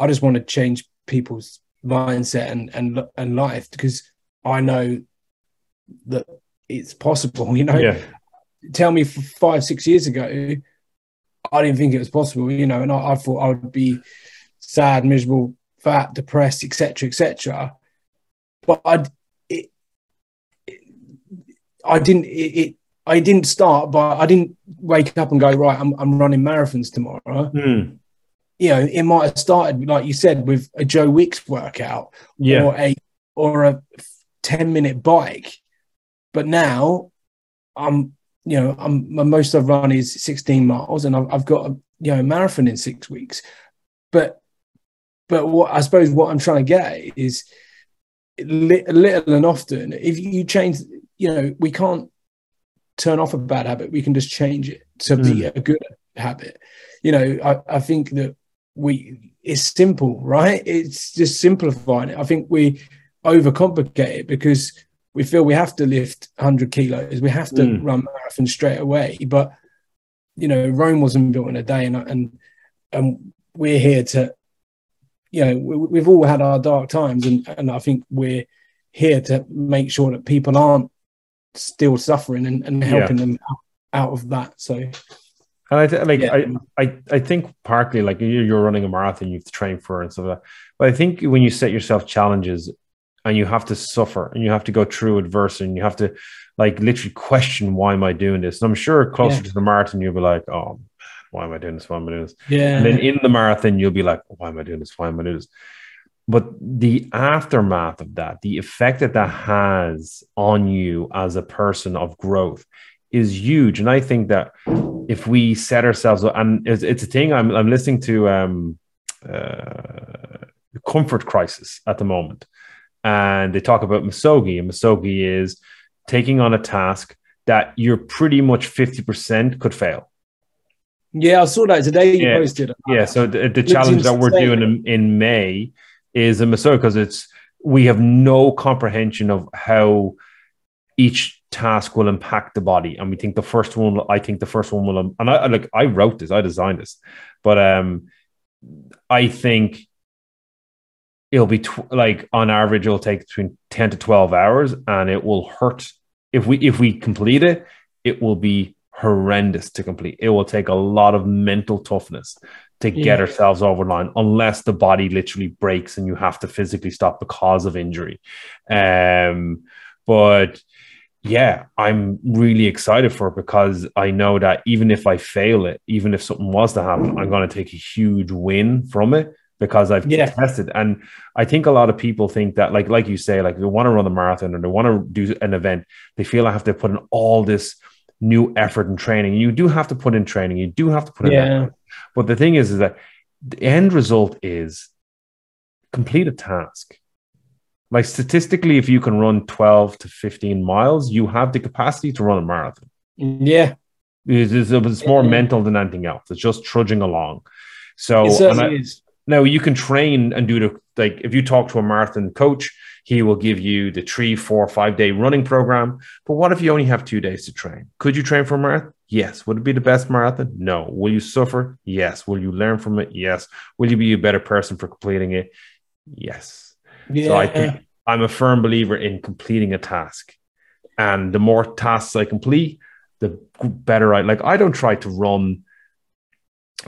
I just want to change people's mindset and and and life because I know that it's possible. You know, yeah tell me five six years ago, I didn't think it was possible. You know, and I, I thought I would be sad, miserable, fat, depressed, etc., etc. But I, it, it, I didn't. It, it, I didn't start, but I didn't wake up and go right. I'm, I'm running marathons tomorrow. Hmm. You know, it might have started, like you said, with a Joe Wicks workout yeah. or a or a 10 minute bike. But now i'm you know i'm my most i've run is 16 miles and i've, I've got a you know marathon in six weeks. But but what i suppose what i'm trying to get is little and often if you change you know we can't turn off a bad habit. We can just change it to be hmm. a good habit. You know i, I think that we it's simple right? It's just simplifying it i think we overcomplicate it because we feel we have to lift 100 kilos. We have to Mm. run marathon straight away. But you know rome wasn't built in a day and and and we're here to you know, we, we've all had our dark times, and and I think we're here to make sure that people aren't still suffering and, and helping them out, out of that. So And I th- like Yeah. I, I I think partly like you're, running a marathon, you have to train for and stuff like that. But I think when you set yourself challenges and you have to suffer and you have to go through adversity and you have to like literally question why am I doing this? And I'm sure closer Yeah. to the marathon you'll be like, oh, why am I doing this? Why am I doing this? yeah, And then in the marathon, you'll be like, why am I doing this? Why am I doing this? But the aftermath of that, the effect that that has on you as a person of growth is huge. And I think that if we set ourselves up, and it's, it's a thing I'm, I'm listening to um, uh, Comfort Crisis at the moment. And they talk about Masogi, and Masogi is taking on a task that you're pretty much 50% could fail. yeah, I saw that today. You Yeah. posted. Yeah, so the, the challenge that we're doing in, in May is a Masoga because it's we have no comprehension of how each task will impact the body, and we think the first one. I think the first one will, and I like I wrote this, I designed this, but um, I think it'll be tw- like on average it'll take between ten to twelve hours, and it will hurt if we if we complete it. It will be horrendous to complete. It will take a lot of mental toughness to get Yeah. ourselves over line, unless the body literally breaks and you have to physically stop because of injury. Um, but yeah, I'm really excited for it because I know that even if I fail it, even if something was to happen, I'm going to take a huge win from it because I've Yeah. tested. And I think a lot of people think that, like, like you say, like they want to run a marathon or they want to do an event, they feel I have to put in all this new effort and training. You do have to put in training. You do have to put in Yeah. effort. But the thing is, is that the end result is complete a task. Like statistically, if you can run 12 to 15 miles, you have the capacity to run a marathon. Yeah, It's, it's, it's more Yeah. mental than anything else. It's just trudging along. So I- now you can train and do the like if you talk to a marathon coach, he will give you the three, four, five day running program. But what if you only have two days to train? Could you train for a marathon? Yes. Would it be the best marathon? No. Will you suffer? Yes. Will you learn from it? Yes. Will you be a better person for completing it? Yes. Yeah, So I think I'm a firm believer in completing a task. And the more tasks I complete, the better I like. I don't try to run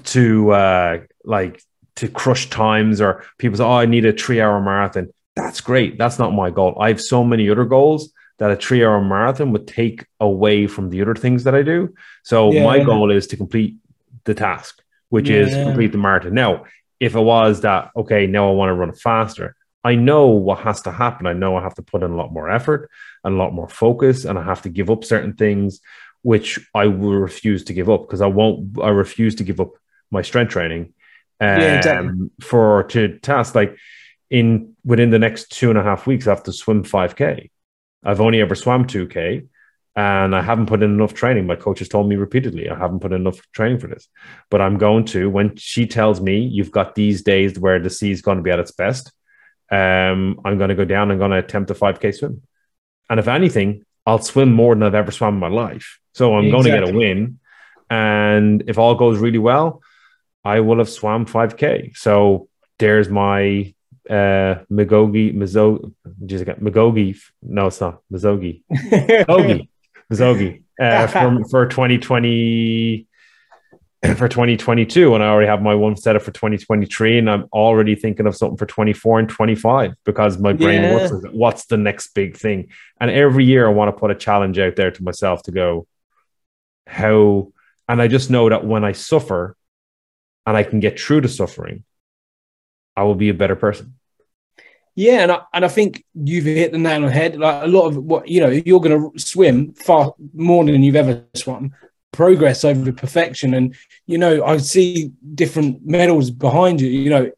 to uh like to crush times or people say, Oh, I need a three hour marathon. That's great. That's not my goal. I have so many other goals that a three hour marathon would take away from the other things that I do. So my goal is to complete the task, which is complete the marathon. Now, if it was that, okay, now I want to run faster, I know what has to happen. I know I have to put in a lot more effort and a lot more focus, and I have to give up certain things, which I will refuse to give up because I won't. I refuse to give up my strength training um, Yeah, exactly. for to task like in within the next two and a half weeks. I have to swim five k. I've only ever swam two k, and I haven't put in enough training. My coach has told me repeatedly I haven't put in enough training for this, but I'm going to. When she tells me you've got these days where the sea is going to be at its best, um, I'm going to go down. I'm going to attempt a 5K swim. And if anything, I'll swim more than I've ever swum in my life. So I'm going to get a win. And if all goes really well, I will have swam 5K. So there's my uh Magogi Mazo just got Magogi. No, it's not Mazogi. Mazogi. Mazogi. Uh, for, for 2020 for 2022 and I already have my one set up for 2023 and I'm already thinking of something for 24 and 25 because my brain Yeah. works with what's the next big thing and every year I want to put a challenge out there to myself to go how and I just know that when I suffer and I can get through the suffering I will be a better person Yeah, and I, and I think you've hit the nail on the head. Like a lot of what you know, you're going to swim far more than you've ever swum. Progress over perfection, and you know, I see different medals behind you. You know,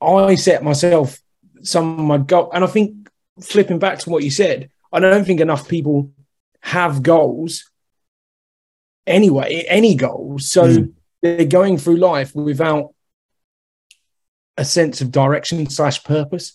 I set myself some of my goal, and I think flipping back to what you said, I don't think enough people have goals. Anyway, any goals, so Mm. they're going through life without a sense of direction slash purpose.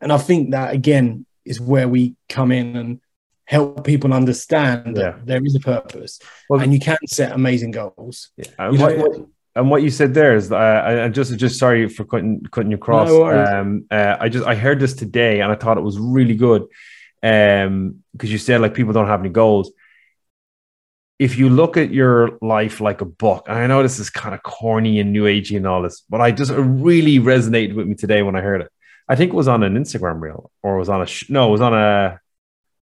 And I think that again is where we come in and help people understand Yeah. that there is a purpose Well- and you can set amazing goals. yeah. You my, know, and what you said there is, uh, I, I just just sorry for cutting cutting you across. No um, uh, I just I heard this today, and I thought it was really good. Um, because you said like people don't have any goals. If you look at your life like a book, and I know this is kind of corny and new agey and all this, but I just it really resonated with me today when I heard it. I think it was on an Instagram reel, or it was on a sh- no, it was on a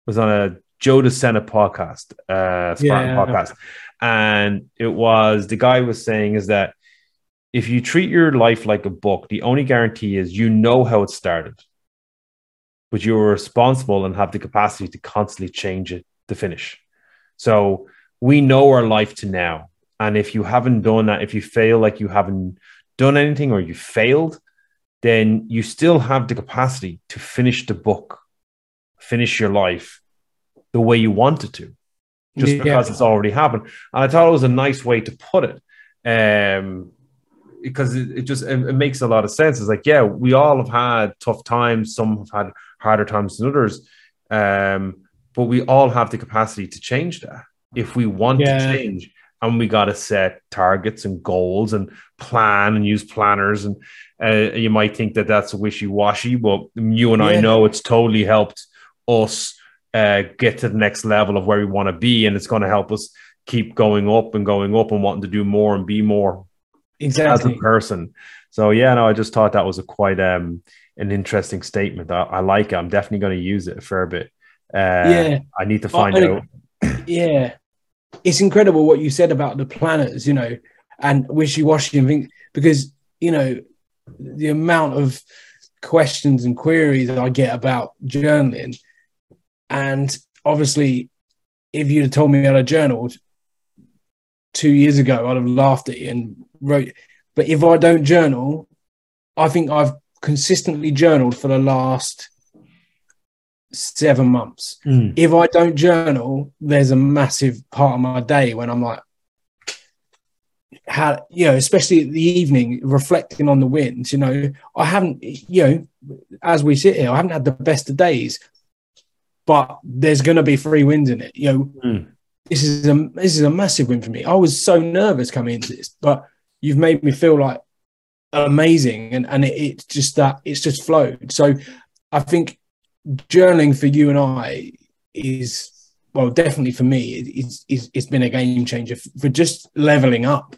was on a Joe DeSena podcast, uh, Spartan Yeah. podcast, and it was the guy was saying is that if you treat your life like a book, the only guarantee is you know how it started, but you're responsible and have the capacity to constantly change it to finish. So we know our life to now. And if you haven't done that, if you feel like you haven't done anything or you failed, then you still have the capacity to finish the book, finish your life the way you wanted to, just Yeah. because it's already happened. And I thought it was a nice way to put it. Um, because it, it just it, it makes a lot of sense. It's like, yeah, we all have had tough times, some have had harder times than others. Um, but we all have the capacity to change that if we want Yeah. to change. And we got to set targets and goals and plan and use planners. And uh, you might think that that's wishy washy, but you and I know it's totally helped us uh, get to the next level of where we want to be. And it's going to help us keep going up and going up and wanting to do more and be more exactly as a person. So yeah, no, I just thought that was a quite um an interesting statement. I, I like it. I'm definitely going to use it a fair bit. Uh, Yeah. I need to find I- out. Yeah. It's incredible what you said about the planners, you know, and wishy washy and things, because, you know, the amount of questions and queries that I get about journaling. And obviously, if you'd have told me I'd have journaled two years ago, I'd have laughed at you and wrote. But if I don't journal, I think I've consistently journaled for the last seven months Mm. if I don't journal, there's a massive part of my day when I'm like, how you know, especially the evening, reflecting on the wins. You know, I haven't, you know, as we sit here, I haven't had the best of days, but there's going to be three wins in it. You know, Mm. this is a this is a massive win for me. I was so nervous coming into this, but you've made me feel like amazing, and and it, it's just that it's just flowed. So I think journaling for you and I is well, definitely for me, it- it's it's, it's been a game changer for just leveling up.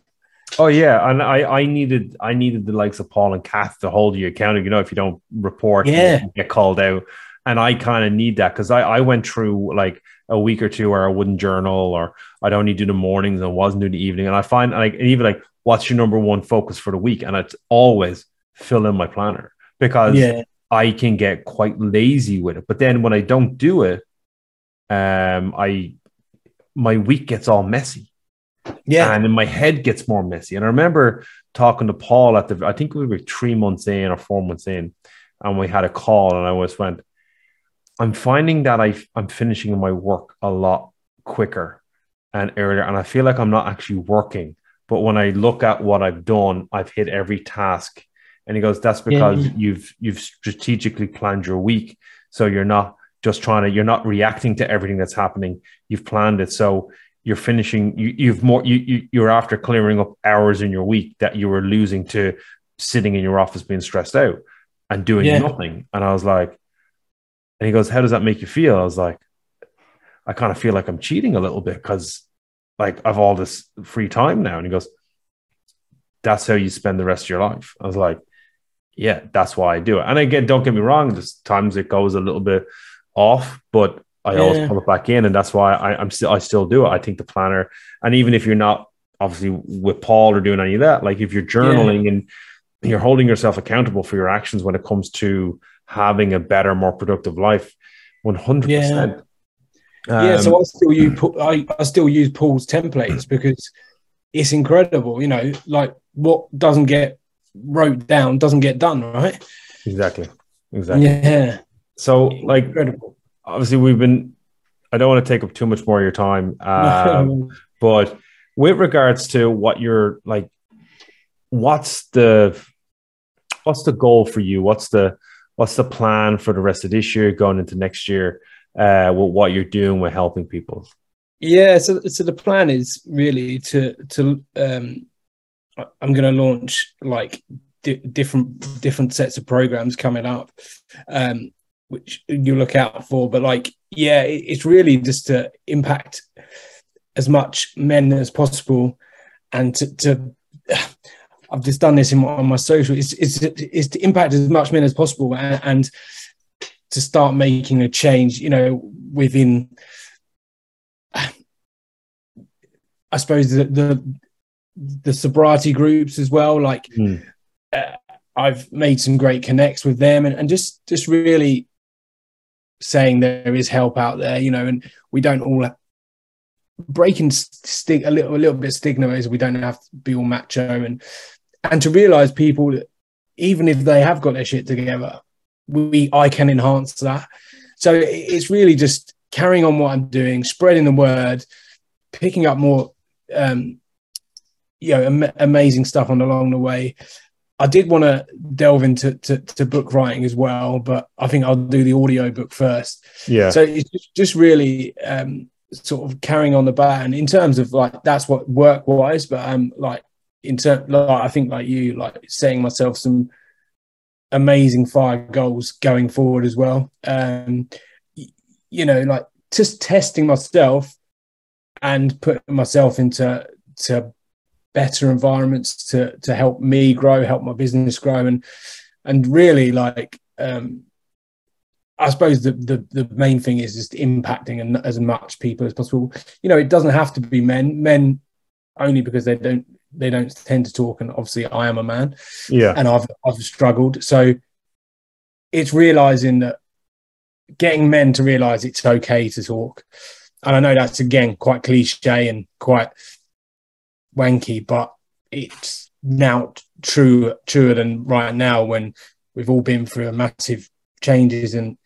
Oh yeah, and I I needed I needed the likes of Paul and Kath to hold you accountable. You know, if you don't report, you Yeah. get called out. And I kind of need that because I, I went through like a week or two where I wouldn't journal or I'd only do the mornings and wasn't do the evening. And I find like and even like what's your number one focus for the week? And it's always fill in my planner because Yeah, I can get quite lazy with it. But then when I don't do it, um, I my week gets all messy yeah, and then my head gets more messy. And I remember talking to Paul at the, I think we were three months in or four months in, and we had a call, and I always went, I'm finding that I, I'm finishing my work a lot quicker and earlier, and I feel like I'm not actually working. But when I look at what I've done, I've hit every task. And he goes, That's because Yeah. you've you've strategically planned your week. So you're not just trying to, you're not reacting to everything that's happening. You've planned it. So you're finishing you, you've more you, you you're after clearing up hours in your week that you were losing to sitting in your office being stressed out and doing Yeah. nothing and i was like and he goes how does that make you feel? I was like i kind of feel like i'm cheating a little bit because like i've all this free time now. And he goes that's how you spend the rest of your life. I was like yeah that's why i do it. And again don't get me wrong there's times it goes a little bit off but I always Yeah. pull it back in, and that's why I, I'm still I still do it. I think the planner, and even if you're not obviously with Paul or doing any of that, like if you're journaling and you're holding yourself accountable for your actions when it comes to having a better, more productive life, one hundred percent. yeah. Um, So I still use I, I still use Paul's templates because it's incredible. You know, like what doesn't get wrote down doesn't get done, right? exactly, exactly. Yeah, So like incredible. obviously we've been. I don't want to take up too much more of your time. Um, but with regards to what you're like what's the what's the goal for you what's the what's the plan for the rest of this year going into next year uh with what you're doing with helping people Yeah, so so the plan is really to to um I'm going to launch like di- different different sets of programs coming up, um, which you look out for. But like, yeah, it, it's really just to impact as much men as possible, and to. to I've just done this in on my social. It's, it's it's to impact as much men as possible, and, and to start making a change. You know, within I suppose the the, the sobriety groups as well. Like Hmm. uh, I've made some great connects with them, and, and just just really saying there is help out there, you know, and we don't all breaking stick a little a little bit of stigma is we don't have to be all macho and and to realize people even if they have got their shit together, we I can enhance that. So it's really just carrying on what I'm doing, spreading the word, picking up more, um, you know, am- amazing stuff on along the way. I did want to delve into to, to book writing as well, but I think I'll do the audio book first. Yeah. So it's just- just really um, sort of carrying on the baton in terms of like that's what work wise, but um, like in terms, like I think like you, like setting myself some amazing fire goals going forward as well. Um, you know, like just testing myself and putting myself into to better environments to to help me grow, help my business grow, and and really like um, I suppose the, the the main thing is just impacting and as much people as possible. You know, it doesn't have to be men. Men only because they don't they don't tend to talk, and obviously I am a man yeah. and I've I've struggled. So it's realizing that getting men to realize it's okay to talk. And I know that's again quite cliche and quite wanky, but it's now true truer than right now when we've all been through a massive changes and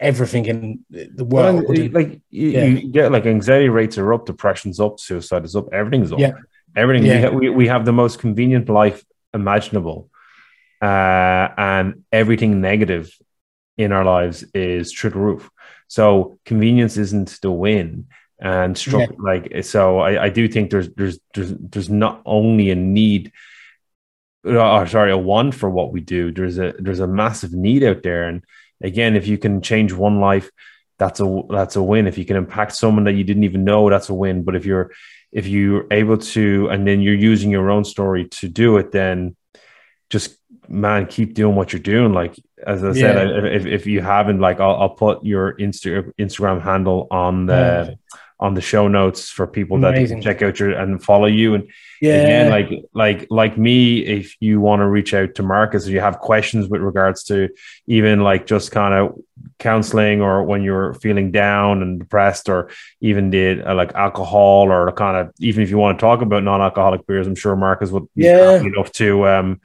everything in the world. and, like you, Yeah. you get like anxiety rates are up, depression's up, suicide is up, everything's up. Yeah. Everything. Yeah. We, we, have the most convenient life imaginable. Uh, and everything negative in our lives is through the roof. So convenience isn't the win. And struck like so I, I do think there's there's there's there's not only a need or sorry, a want for what we do. There's a there's a massive need out there. And again, if you can change one life, that's a that's a win. If you can impact someone that you didn't even know, that's a win. But if you're if you're able to, and then you're using your own story to do it, then just man, keep doing what you're doing. Like as I said, Yeah. if, if you haven't, like I'll, I'll put your Insta, Instagram handle on the on the show notes for people that Amazing. can check out your and follow you. And yeah, again, like like like me, if you want to reach out to Marcus, if you have questions with regards to even like just kind of counseling, or when you're feeling down and depressed, or even the uh, like alcohol, or kind of even if you want to talk about non-alcoholic beers, I'm sure Marcus would be Yeah. happy enough to um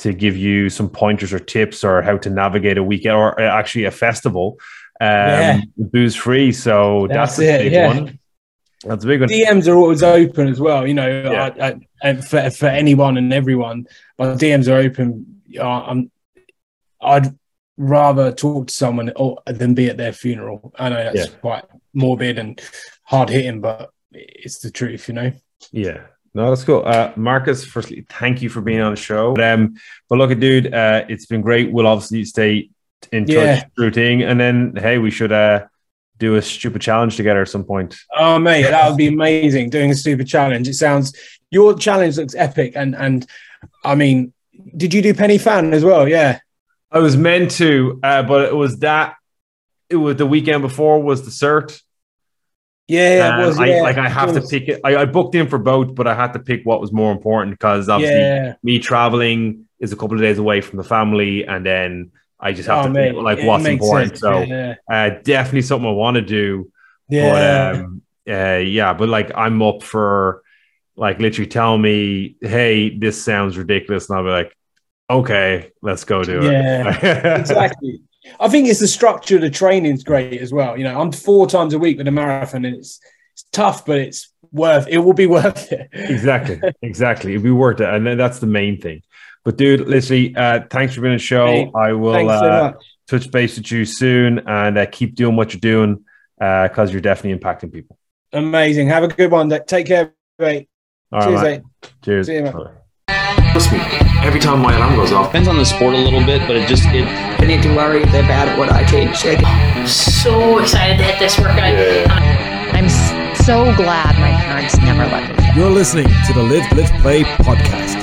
to give you some pointers or tips or how to navigate a weekend or uh, actually a festival um Yeah. booze free so that's, That's a it, big yeah. one that's a big one DMs are always open as well. You know, Yeah. I, I, and for for anyone and everyone, my DMs are open. I'm, I'd rather talk to someone than be at their funeral. I know that's Yeah. quite morbid and hard hitting, but it's the truth. You know. Yeah. No, that's cool. Uh, Marcus, firstly, thank you for being on the show. But, um, but look, dude, uh, it's been great. We'll obviously stay in touch Yeah. through thing. And then, hey, we should uh, do a stupid challenge together at some point. Oh mate, that would be amazing. Doing a stupid challenge. It sounds your challenge looks epic, and and I mean, did you do Pen y Fan as well? Yeah. I was meant to, uh, but it was that. It was the weekend before was the cert. Yeah, yeah, it Um, was. I, yeah, like I have to pick it. I, I booked in for both, but I had to pick what was more important because obviously Yeah. me traveling is a couple of days away from the family, and then I just have Oh, to mate, pick like it what's important. sense. So yeah, uh, definitely something I want to do. yeah. But um, uh, yeah, but like I'm up for like literally tell me, hey, this sounds ridiculous, and I'll be like, okay, let's go do it. Yeah, exactly. I think it's the structure of the training's great as well. You know, I'm four times a week with a marathon, and it's it's tough, but it's worth. It will be worth it. exactly, exactly. It'd be worth it, and then that's the main thing. But dude, literally, uh, thanks for being on the show. Hey, I will Thanks so uh, touch base with you soon, and uh, keep doing what you're doing because you're definitely impacting people. Amazing. Have a good one. Take care, mate. All Cheers, right, mate. mate. Cheers. See you, mate. Trust me, every time my alarm goes off, depends on the sport a little bit, but it just it I need to worry if they're bad at what I teach. Like, So excited to hit this workout. I'm so glad my parents never let me. You're listening to the Live, Live, Play podcast.